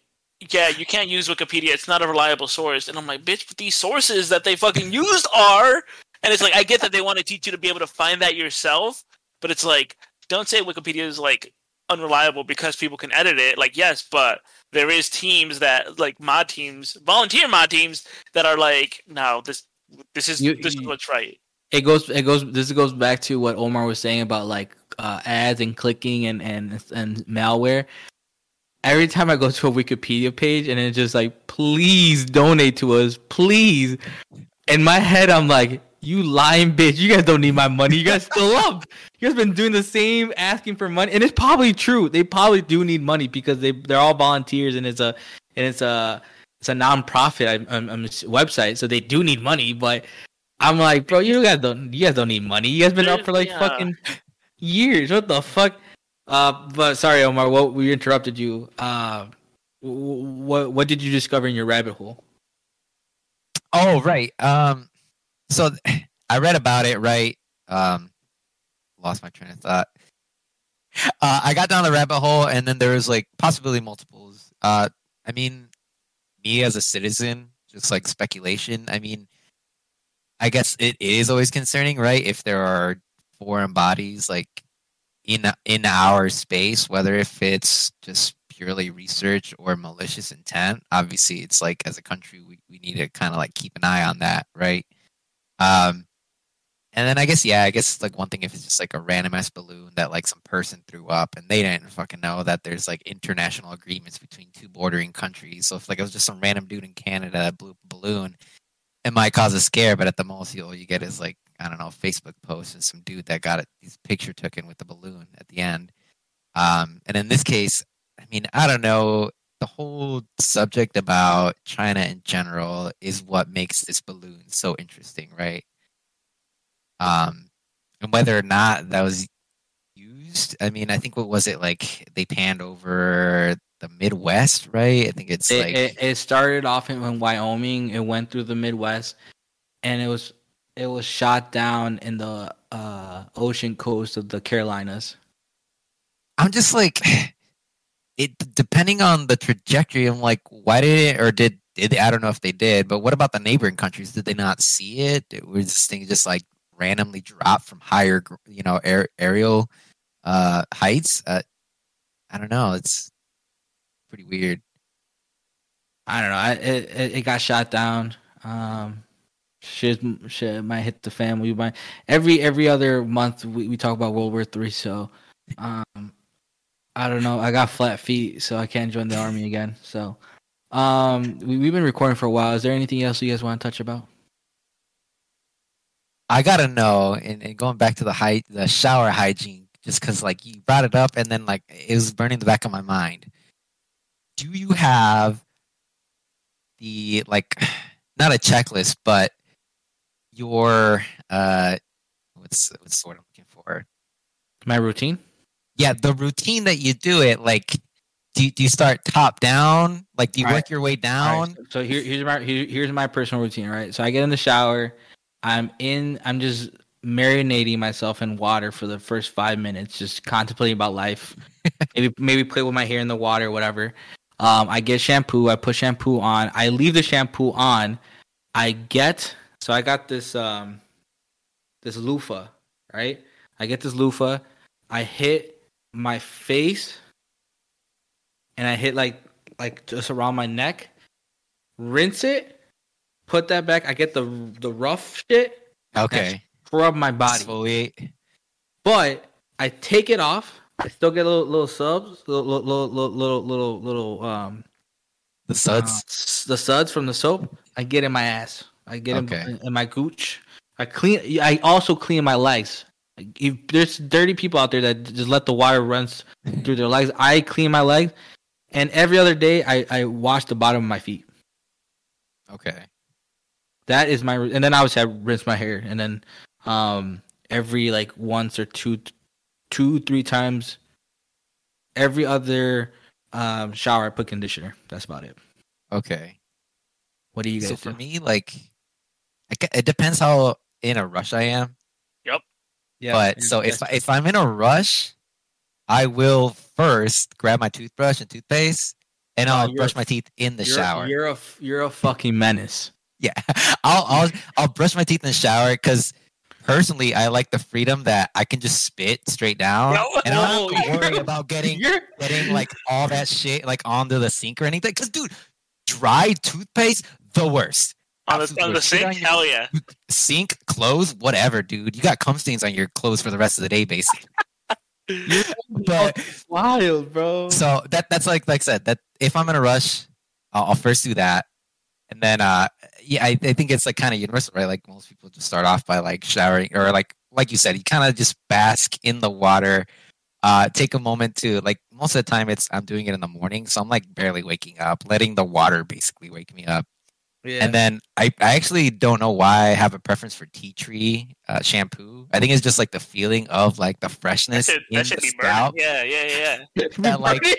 yeah, you can't use Wikipedia. It's not a reliable source. And I'm like, bitch, but these sources that they fucking used are. And it's like, I get that they want to teach you to be able to find that yourself, but it's like, don't say Wikipedia is like unreliable because people can edit it. Like, yes, but there is teams that like mod teams, volunteer mod teams that are like, no, this this is You- this is what's right. it goes it goes this goes back to what Omar was saying about like uh, ads and clicking and and and malware. Every time I go to a Wikipedia page and it's just like, please donate to us, please. In my head, I'm like, you lying bitch, you guys don't need my money. You guys still up. You guys been doing the same asking for money, and it's probably true. They probably do need money because they they're all volunteers and it's a and it's a it's a non-profit I'm, I'm, I'm website, so they do need money. But I'm like, bro, you guys don't you guys don't need money. You guys been up for like Yeah. fucking years. What the fuck? Uh, but sorry, Omar. What we interrupted you. Uh, what what did you discover in your rabbit hole? Oh, right. Um, so I read about it. Right. Um, lost my train of thought. Uh, I got down the rabbit hole, and then there was like possibly multiples. Uh, I mean, me as a citizen, just like speculation. I mean, I guess it is always concerning, right? If there are foreign bodies like in in our space, whether if it's just purely research or malicious intent. Obviously, it's like as a country, we, we need to kind of like keep an eye on that, right? Um, and then I guess yeah, I guess like one thing if it's just like a random ass balloon that like some person threw up and they didn't fucking know that there's like international agreements between two bordering countries. So if like it was just some random dude in Canada that blew up a balloon, it might cause a scare, but at the most all you get is like I don't know Facebook post and some dude that got it his picture taken with the balloon at the end. Um, and in this case, I mean I don't know the whole subject about China in general is what makes this balloon so interesting, right? Um, and whether or not that was used, I mean, I think what was it like? They panned over the Midwest, right? I think it's It, like it, it started off in, in Wyoming. It went through the Midwest, and it was it was shot down in the uh, ocean coast of the Carolinas. I'm just like it depending on the trajectory. I'm like, why did it or did did I don't know if they did, but what about the neighboring countries? Did they not see it? it Was this thing just like randomly dropped from higher, you know, air, aerial uh, heights? Uh, I don't know. It's pretty weird. I don't know. I, it, it got shot down. Um, shit, shit might hit the. We might every every other month we, we talk about World War Three. So, um, I don't know. I got flat feet, so I can't join the army again. So, um, we, we've been recording for a while. Is there anything else you guys want to touch about? I gotta know, and, and going back to the height, the shower hygiene, just because like you brought it up, and then like it was burning the back of my mind. Do you have the like, not a checklist, but your uh, what's what's the word I'm looking for? My routine. Yeah, the routine that you do it. Like, do you, do you start top down? Like, do you All right. work your way down? right, so here, here's my here, here's my personal routine. Right. So I get in the shower. I'm in. I'm just marinating myself in water for the first five minutes, just contemplating about life. maybe maybe play with my hair in the water, whatever. Um, I get shampoo. I put shampoo on. I leave the shampoo on. I get so I got this um this loofah, right? I get this loofah. I hit my face, and I hit like like just around my neck. Rinse it. Put that back. I get the the rough shit. Okay, Scrub my body. exfoliate. But I take it off. I still get little little subs, little little little little little, little um The uh, suds. s- the suds from the soap. I get in my ass. I get Okay. in, in my gooch. I clean. I also clean my legs. If there's dirty people out there that just let the water run through their legs, I clean my legs, and every other day I I wash the bottom of my feet. okay. That is my and then obviously I rinse my hair and then um every like once or two two three times every other um shower I put conditioner. That's about it. Okay. What do you guys So do? for me, like, it depends how in a rush I am. Yeah, but so if if I'm in a rush, I will first grab my toothbrush and toothpaste, and I'll brush my teeth in the you're, shower. you're a you're a fucking menace. Yeah, I'll I'll I'll brush my teeth in the shower because personally I like the freedom that I can just spit straight down, No, and I don't have to worry about getting getting like all that shit like onto the sink or anything. Because dude, dry toothpaste the worst. On the, on the sink. on your- Hell yeah. Sink, clothes, whatever, dude. You got cum stains on your clothes for the rest of the day, basically. but wild, bro. so that that's like like I said that if I'm in a rush, I'll, I'll first do that, and then uh yeah, I, I think it's like kind of universal, right? Like most people just start off by like showering or like like you said, you kind of just bask in the water. Uh, take a moment to like most of the time it's I'm doing it in the morning, so I'm like barely waking up, letting the water basically wake me up. Yeah. And then I, I actually don't know why I have a preference for tea tree uh, shampoo. I think it's just like the feeling of like the That freshness should, in that should the be burning. scalp. Yeah, yeah, yeah. That, like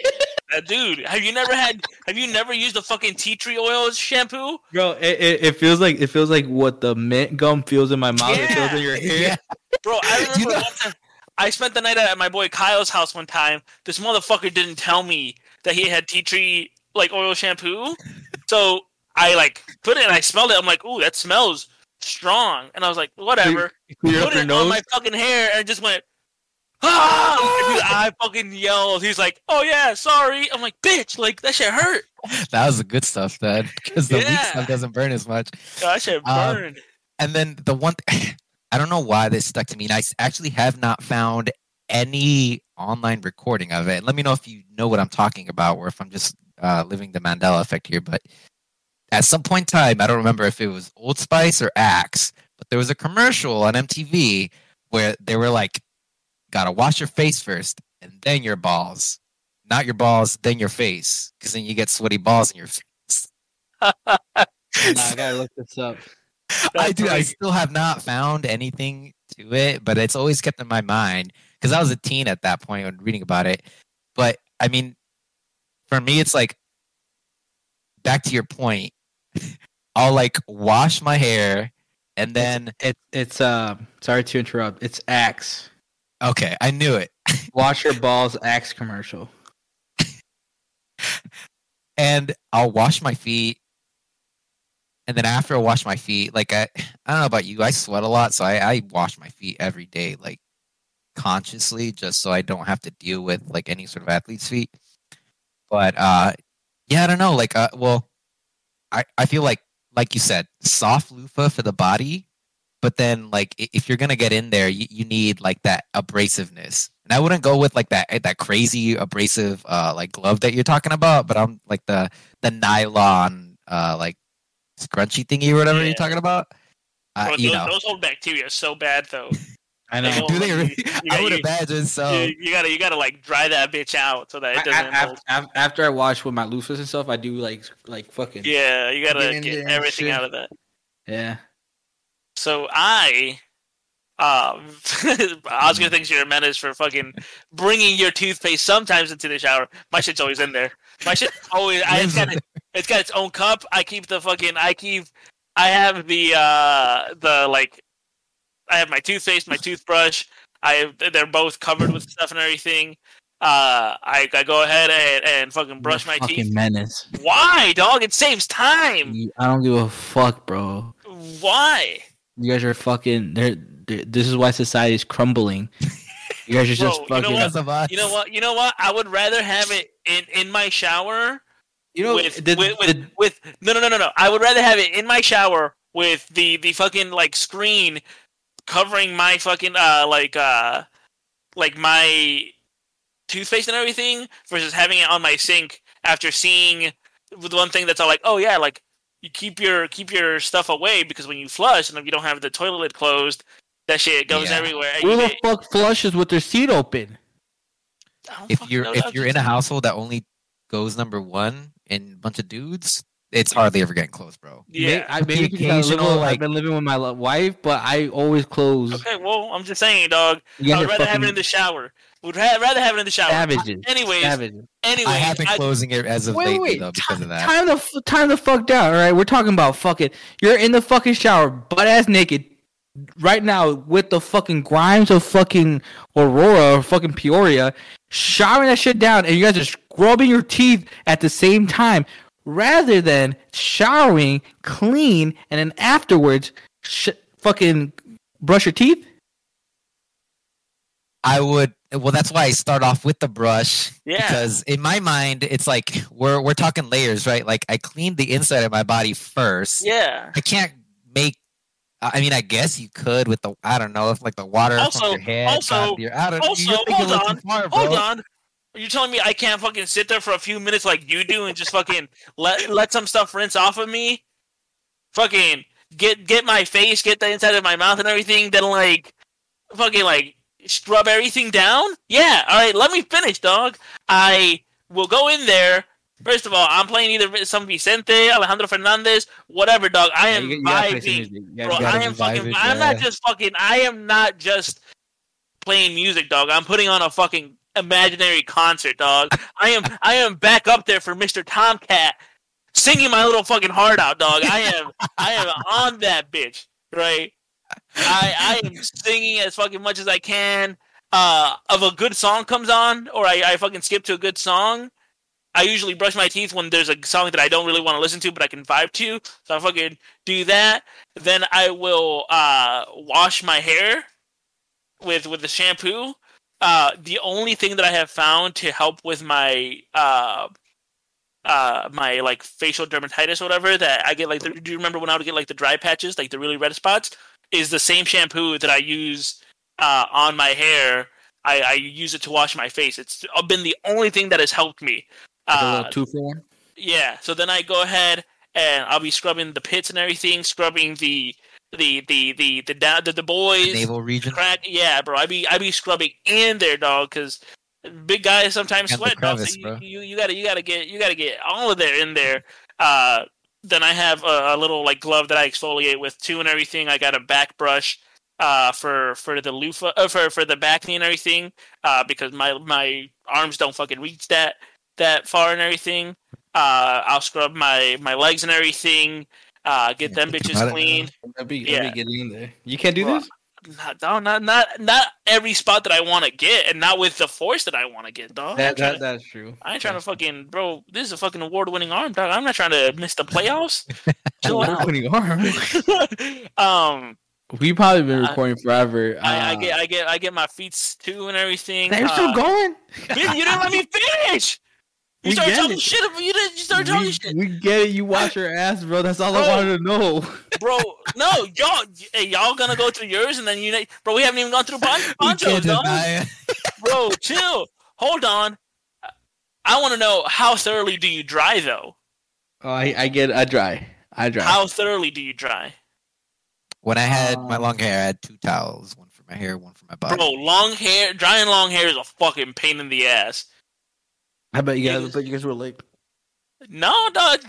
Uh, dude, have you never had? Have you never used the fucking tea tree oil shampoo? Bro, it, it, it feels like it feels like what the mint gum feels in my mouth. It feels in your hair. yeah, Bro, I remember You know- one time, I spent the night at my boy Kyle's house one time. This motherfucker didn't tell me that he had tea tree like oil shampoo. So I like put it and I smelled it. I'm like, ooh, that smells strong. And I was like, whatever. Up Put it on my fucking hair and just went. Ah! Dude, I fucking yelled. He's like, "Oh yeah, sorry." I'm like, "Bitch, like that shit hurt. that was the good stuff then, because the weak stuff doesn't burn as much. That shit Um, burned." And then the one, I don't know why this stuck to me. And I actually have not found any online recording of it. Let me know if you know what I'm talking about, or if I'm just uh, living the Mandela effect here. But at some point in time, I don't remember if it was Old Spice or Axe, but there was a commercial on MTV where they were like, "Gotta wash your face first, and then your balls." Not your balls, then your face, because then you get sweaty balls in your face. Nah, I gotta look this up. I do. I still have not found anything to it, but it's always kept in my mind because I was a teen at that point when reading about it. But I mean, for me, it's like back to your point. I'll like wash my hair and then It, it's uh sorry to interrupt. It's Axe. okay, I knew it. Wash your balls Axe commercial. And I'll wash my feet. And then after I wash my feet, like I, I don't know about you, I sweat a lot, so I, I wash my feet every day, like consciously, just so I don't have to deal with like any sort of athlete's feet. But uh, yeah, I don't know. Like, uh, well, I I feel like like you said, soft loofah for the body, but then like if you're gonna get in there, you, you need like that abrasiveness. And I wouldn't go with like that that crazy abrasive uh like glove that you're talking about, but I'm like the the nylon uh like scrunchy thingy or whatever Yeah. you're talking about. Uh, Bro, you those, know, those hold bacteria so bad though. I know. know. do they really? You I would you- imagine so. you, you gotta you gotta like dry that bitch out so that it doesn't. I- mold. af- af- after I wash with my loofahs and stuff, I do like like fucking yeah, you gotta Get get everything out of that. yeah. So I, uh, I was gonna thank you, menace for fucking bringing your toothpaste sometimes into the shower. My shit's always in there. My shit always. I, it's got it, it's got its own cup. I keep the fucking. I keep. I have the uh the like. I have my toothpaste, my toothbrush. I they're both covered with stuff and everything. Uh, I, I go ahead and, and fucking brush You're my fucking teeth. menace. Why, dog? It saves time. I don't give a fuck, bro. Why? You guys are fucking. They're, they're, this is why society is crumbling. You guys are Bro, just you know fucking. what? Us. You know what? You know what? I would rather have it in in my shower You know, with, the- with, with, the- with no no no no no. I would rather have it in my shower with the the fucking like screen covering my fucking uh like uh like my toothpaste and everything versus having it on my sink after seeing the one thing that's all like oh yeah like you keep your keep your stuff away because when you flush and if you don't have the toilet lid closed that shit goes Yeah. everywhere. Who the fuck flushes with their seat open? If you're if you're in a household that only goes number one and a bunch of dudes, it's hardly ever getting close, bro. yeah. I The maybe because I live occasional, with- like- I've been living with my wife, but I always close. Okay, well, I'm just saying, dog. I would rather have it in the shower. Would ha- rather have it in the shower. savages. Anyways, Savages. anyways, I have been I- closing it as of Wait, lately wait, though because of that. Time the f- time the fuck down. All right, we're talking about fucking. You're in the fucking shower, butt ass naked, right now with the fucking Grimes of fucking Aurora or fucking Peoria, showering that shit down, and you guys are scrubbing your teeth at the same time, rather than showering, clean, and then afterwards, sh- fucking brush your teeth. I would well that's why I start off with the brush Yeah. because in my mind it's like we're we're talking layers, right? Like I cleaned the inside of my body first. yeah. I can't make I mean I guess you could with the I don't know if like the water Also- from your head also- your I don't also, you're hold on, far. Hold on. Are you telling me I can't fucking sit there for a few minutes like you do and just fucking let let some stuff rinse off of me? Fucking get get my face, get the inside of my mouth and everything, then like fucking like scrub everything down? Yeah, alright, let me finish, dog. I will go in there, First of all, I'm playing either some Vicente, Alejandro Fernandez, whatever, dog. I Yeah, am you, you gotta play some vibing. gotta- Bro, I am fucking. it, I'm yeah. not just fucking. I am not just playing music, dog. I'm putting on a fucking imaginary concert, dog. I am. I am back up there for Mr. Tomcat, singing my little fucking heart out, dog. I am. I am on that bitch, right? I I am singing as fucking much as I can. Uh, if a good song comes on, or I, I fucking skip to a good song, I usually brush my teeth when there's a song that I don't really want to listen to, but I can vibe to. So I fucking do that. Then I will uh, wash my hair with with the shampoo. Uh, the only thing that I have found to help with my uh, uh, my like facial dermatitis or whatever that I get like the, do you remember when I would get like the dry patches like the really red spots is the same shampoo that I use uh, on my hair. I, I use it to wash my face. It's been the only thing that has helped me. Like a Uh, little two for one. yeah. So then I go ahead and I'll be scrubbing the pits and everything, scrubbing the the the the the down the, the boys. naval region. Crack, yeah, bro. I be I be scrubbing in there, dog, because big guys sometimes the sweat. Dog, so you, you you gotta you gotta get you gotta get all of there in there. Uh, then I have a, a little like glove that I exfoliate with too and everything. I got a back brush uh for for the loofah uh, for for the back knee and everything uh because my my arms don't fucking reach that that far and everything uh i'll scrub my my legs and everything uh get Yeah, them bitches clean That'd be, Yeah. that'd be getting in there. You can't do Bro, this. not, no, not not not every spot that i want to get and not with the force that i want to get dog I That, ain't tryna- that that's true. I ain't trying to fucking bro. This is a fucking award-winning arm, dog. I'm not trying to miss the playoffs. Chill out. Putting arm. um, We've probably been I- recording forever. I, I Uh, get, I get, I get my feet too and everything. They're Uh, still going. man, you didn't let me finish. You We started get talking it. shit. about- You didn't. You started talking We, shit, we get it. You wash your ass, bro. That's all I wanted to know. bro. No, y'all, hey, y'all gonna go through yours and then you, bro. We haven't even gone through pon- ponchos, can't dog. deny it. Bro, chill. Hold on. I want to know how thoroughly do you dry though? Oh, I, I get. I dry. I dry. How thoroughly do you dry? When I had my Um, long hair, I had two towels, one for my hair, one for my body. Bro, long hair, drying long hair is a fucking pain in the ass. I bet you guys. Niggas- I bet you guys were late. No, dog.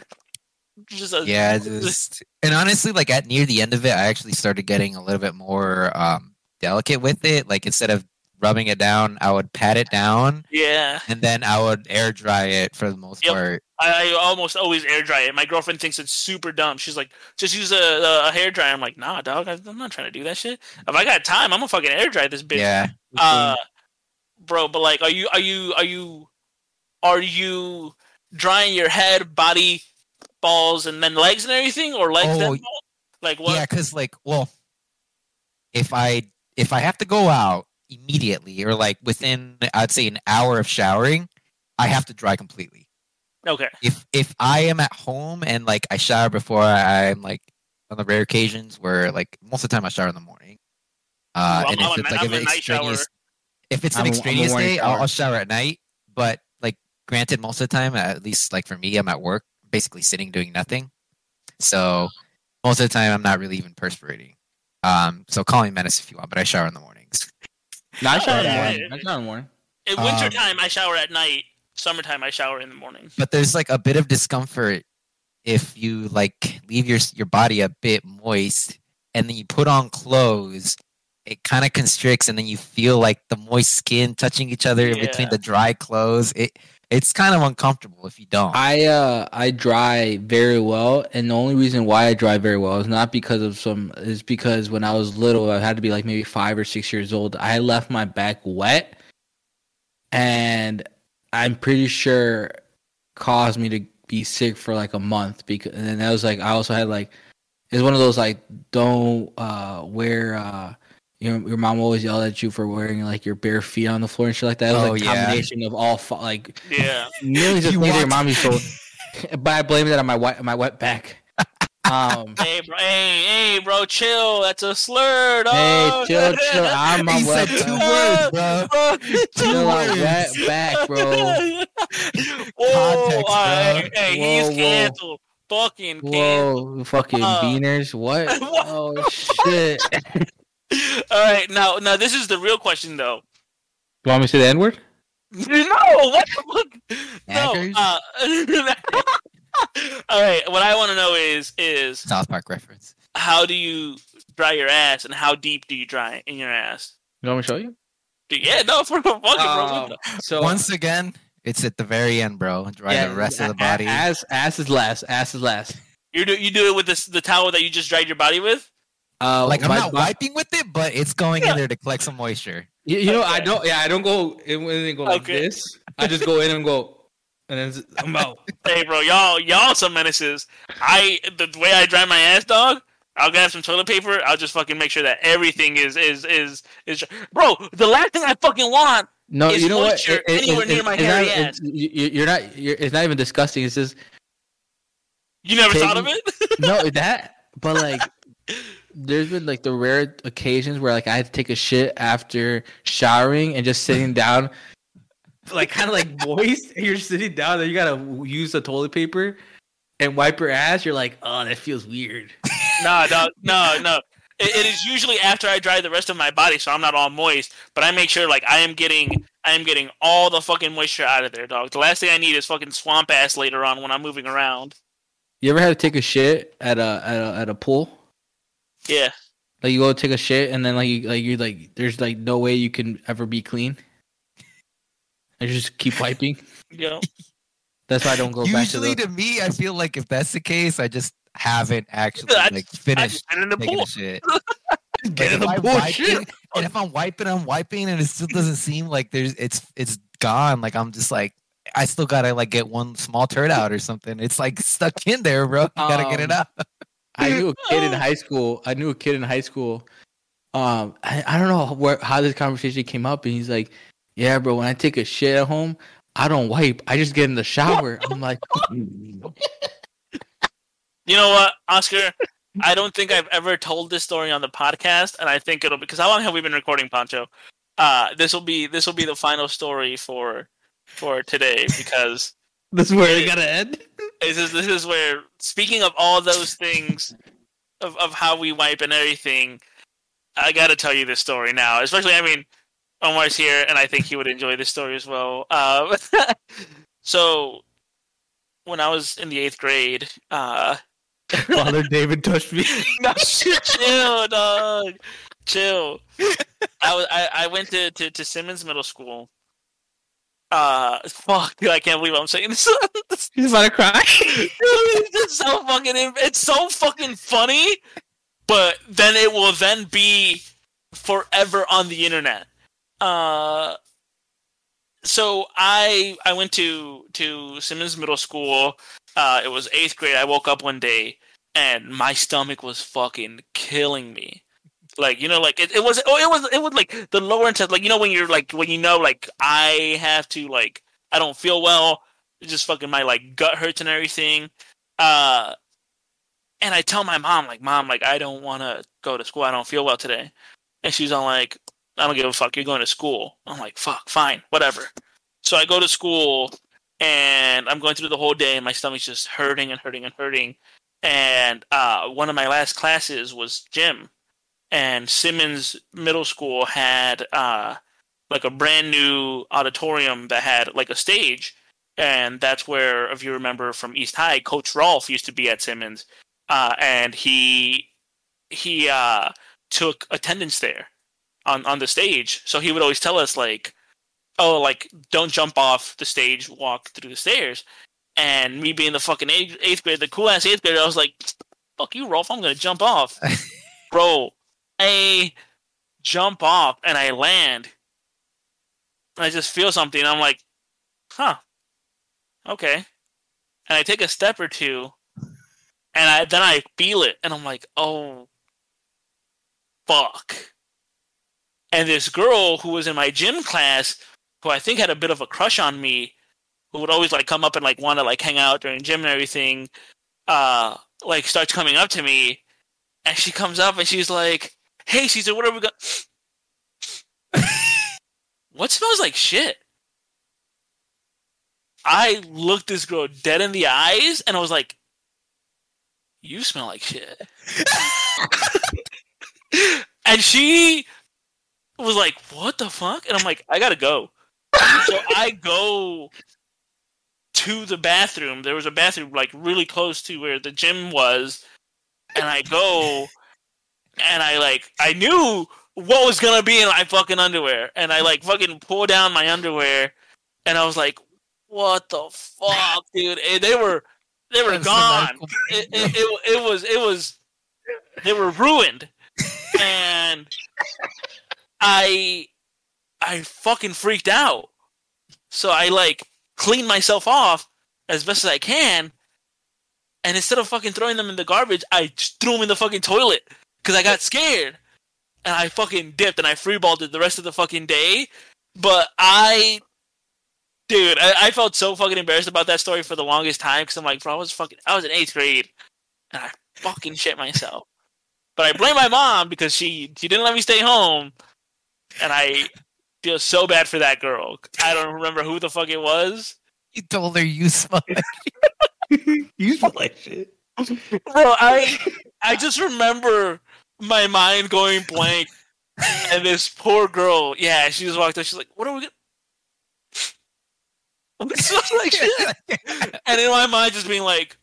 Just a, yeah, just and honestly, like at near the end of it, I actually started getting a little bit more um delicate with it. Like instead of rubbing it down, I would pat it down yeah. and then I would air dry it for the most Yep. part. I, I almost always air dry it. My girlfriend thinks it's super dumb. She's like, just use a, a, a hair dryer. I'm like, nah, dog. I- I'm not trying to do that shit. If I got time, I'm gonna fucking air dry this bitch. Yeah, Uh, bro, but like, are you are you are you are you drying your head, body, balls, and then legs and everything, or legs Oh, then balls? Like what? yeah, because like, well, if I if I have to go out immediately or like within, I'd say an hour of showering, I have to dry completely. Okay. if if I am at home and like I shower before I'm like on the rare occasions where like most of the time I shower in the morning. Uh, Ooh, I'm- and if I'm it's ni- like I'm an a extraneous, if it's an a- I'm a extraneous day, I'll, shower. I'll shower at night. But like, granted, most of the time, at least like for me, I'm at work, basically sitting doing nothing. So most of the time, I'm not really even perspirating. Um, so call me menace if you want, but I shower in the mornings. No, I shower in the morning. I shower in the morning. In Um, wintertime, I shower at night. Summertime, I shower in the morning. but there's like a bit of discomfort if you like leave your your body a bit moist and then you put on clothes it kind of constricts and then you feel like the moist skin touching each other in between the dry clothes it it's kind of uncomfortable if you don't I uh I dry very well, and the only reason why I dry very well is not because of some is because when I was little, I had to be like maybe five or six years old. I left my back wet, and I'm pretty sure caused me to be sick for like a month because and that was like I also had like it's one of those like don't uh wear uh your your mom always yelled at you for wearing like your bare feet on the floor and shit like that. It was Oh, like a yeah. combination of all fu- like Yeah. millions of You things that your walked- mommy told, but I blame that on my wet my wet back. Um, hey, bro. Hey, hey, bro. Chill. That's a slur. Dog. hey, chill, chill. I'm my he said wet two back. words bro Chill out, words. wet back, bro. Whoa, Context, all right. bro. Hey, Whoa, he's whoa. canceled. Fucking canceled. Whoa, fucking Uh, beaners. What? what? Oh shit. All right, now, now this is the real question, though. You want me to say the N word? No, what the fuck? No. Uh, all right. What I want to know is is South Park reference. how do you dry your ass, and how deep do you dry in your ass? You want me to show you? Yeah, no, for fucking bro. Um, so Once again, it's at the very end, bro. Dry yeah, the rest of the body. Ass, ass is last. Ass is last. You do you do it with this the towel that you just dried your body with? Uh, like I'm my- not my- wiping with it, but it's going Yeah. in there to collect some moisture. You, you know, I don't. Yeah, I don't go in when they go like Okay. this. I just go in and go, and then I'm out. Hey, bro, y'all y'all some menaces. I the way I dry my ass, dog. I'll grab some toilet paper. I'll just fucking make sure that everything is is is is. Bro, the last thing I fucking want. No, Is you know what? moisture anywhere near my hairy not, ass? it's- you- You're not. You're, it's not even disgusting. It's just You never Take- thought of it? no that. But like, there's been like the rare occasions where like I had to take a shit after showering and just sitting down, like kind of like moist. And you're sitting down, and you gotta use the toilet paper and wipe your ass. You're like, oh, that feels weird. no, dog. No, no. It, it is usually after I dry the rest of my body, so I'm not all moist. But I make sure like I am getting I am getting all the fucking moisture out of there, dog. The last thing I need is fucking swamp ass later on when I'm moving around. You ever had to take a shit at a at a, at a pool? Yeah. Like you go take a shit and then like you like you're like there's like no way you can ever be clean. I just keep wiping. You know. That's why I don't go back to Usually, the. to me, I feel like if that's the case, I just haven't actually I like I finished just in the taking pool. a shit. Get in the if pool, I'm shit. wiping, and if I'm wiping, I'm wiping, and it still doesn't seem like there's it's it's gone. Like I'm just like I still gotta like get one small turd out or something. It's like stuck in there, bro. You gotta get it Um, out. I knew a kid in high school. I knew a kid in high school. Um, I, I don't know where how this conversation came up, and he's like, "Yeah, bro, when I take a shit at home, I don't wipe. I just get in the shower." I'm like, You know what, Oscar? I don't think I've ever told this story on the podcast, and I think it'll because how long have we been recording, Pancho? Uh, this will be this will be the final story for for today because "This is where it gotta end." this is this is where speaking of all those things of of how we wipe and everything, I got to tell you this story now. Especially, I mean, Omar's here, and I think he would enjoy this story as well. Uh, so, when I was in the eighth grade, uh, Father David touched me. no, chill, dog. Chill. I was I, I went to, to, to Simmons Middle School. Uh, fuck, dude, I can't believe I'm saying this. He's about to cry. it's just so fucking. It's so fucking funny, but then it will then be forever on the internet. Uh, so I I went to to Simmons Middle School. Uh, it was eighth grade. I woke up one day and my stomach was fucking killing me. Like you know, like it, it was. Oh, it was. It was like the lower intestine. Like you know when you're like when you know like I have to like I don't feel well. Just fucking my like gut hurts and everything. Uh, and I tell my mom like, mom, like I don't want to go to school. I don't feel well today. And she's all like, I don't give a fuck. You're going to school. I'm like, fuck, fine, whatever. So I go to school and I'm going through the whole day and my stomach's just hurting and hurting and hurting. And uh, one of my last classes was gym. And Simmons Middle School had uh, like a brand new auditorium that had like a stage. And that's where, if you remember from East High, Coach Rolf used to be at Simmons. Uh, and he he uh, took attendance there on, on the stage. So he would always tell us like, oh, like don't jump off the stage, walk through the stairs. And me being the fucking eighth, eighth grade, the cool ass eighth grader, I was like, fuck you, Rolf, I'm gonna jump off. Bro, I jump off and I land. And I just feel something. I'm like, huh. Okay. And I take a step or two and I then I feel it and I'm like, oh fuck. And this girl who was in my gym class, who I think had a bit of a crush on me, who would always like come up and like want to like hang out during gym and everything, uh, like starts coming up to me, and she comes up and she's like, "Hey, Caesar, what are we going?" what smells like shit? I looked this girl dead in the eyes and I was like, "You smell like shit." and she was like, "What the fuck?" And I'm like, "I gotta go." so I go to the bathroom. There was a bathroom like really close to where the gym was, and I go, and I like I knew what was gonna be in my fucking underwear, and I like fucking pull down my underwear, and I was like, "What the fuck, dude?" And they were they were gone. It, it, it, it was it was they were ruined, and I I fucking freaked out. So I like cleaned myself off as best as I can, and instead of fucking throwing them in the garbage, I threw them in the fucking toilet because I got scared, and I fucking dipped and I freeballed it the rest of the fucking day. But I, dude, I, I felt so fucking embarrassed about that story for the longest time because I'm like, bro, I was fucking, I was in eighth grade, and I fucking shit myself. But I blame my mom because she she didn't let me stay home, and I feel so bad for that girl. I don't remember who the fuck it was. You told her you smell like You smell like shit. Bro, I I just remember my mind going blank, and this poor girl, yeah, she just walked up. She's like, "What are we?" Gonna... Smells like shit. And in my mind, just being like,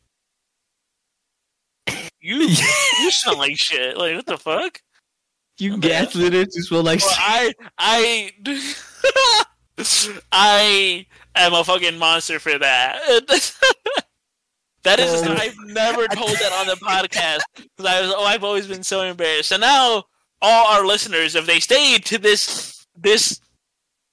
"You, you smell like shit. Like what the fuck?" You gaslit it to smell like Well, shit. I I I am a fucking monster for that. That is, Oh. I've never told that on the podcast because I was, oh, I've always been so embarrassed. So now all our listeners, if they stayed to this this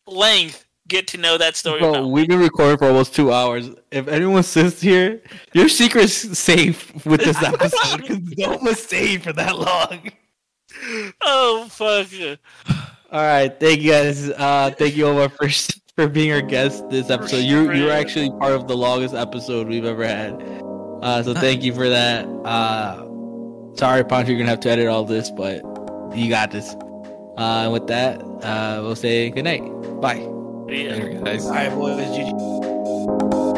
length, get to know that story. Bro, about. we've been recording for almost two hours. If anyone sits here, your secret's safe with this episode because no one stayed for that long. Oh fuck! All right, thank you guys. Uh, thank you Omar for for being our guest this episode. You you were actually part of the longest episode we've ever had. Uh, so thank you for that. Uh, sorry, Poncho, you're gonna have to edit all this, but you got this. Uh, and with that, uh, we'll say good night. Bye. Yeah. Later, guys. All right, boys. GG.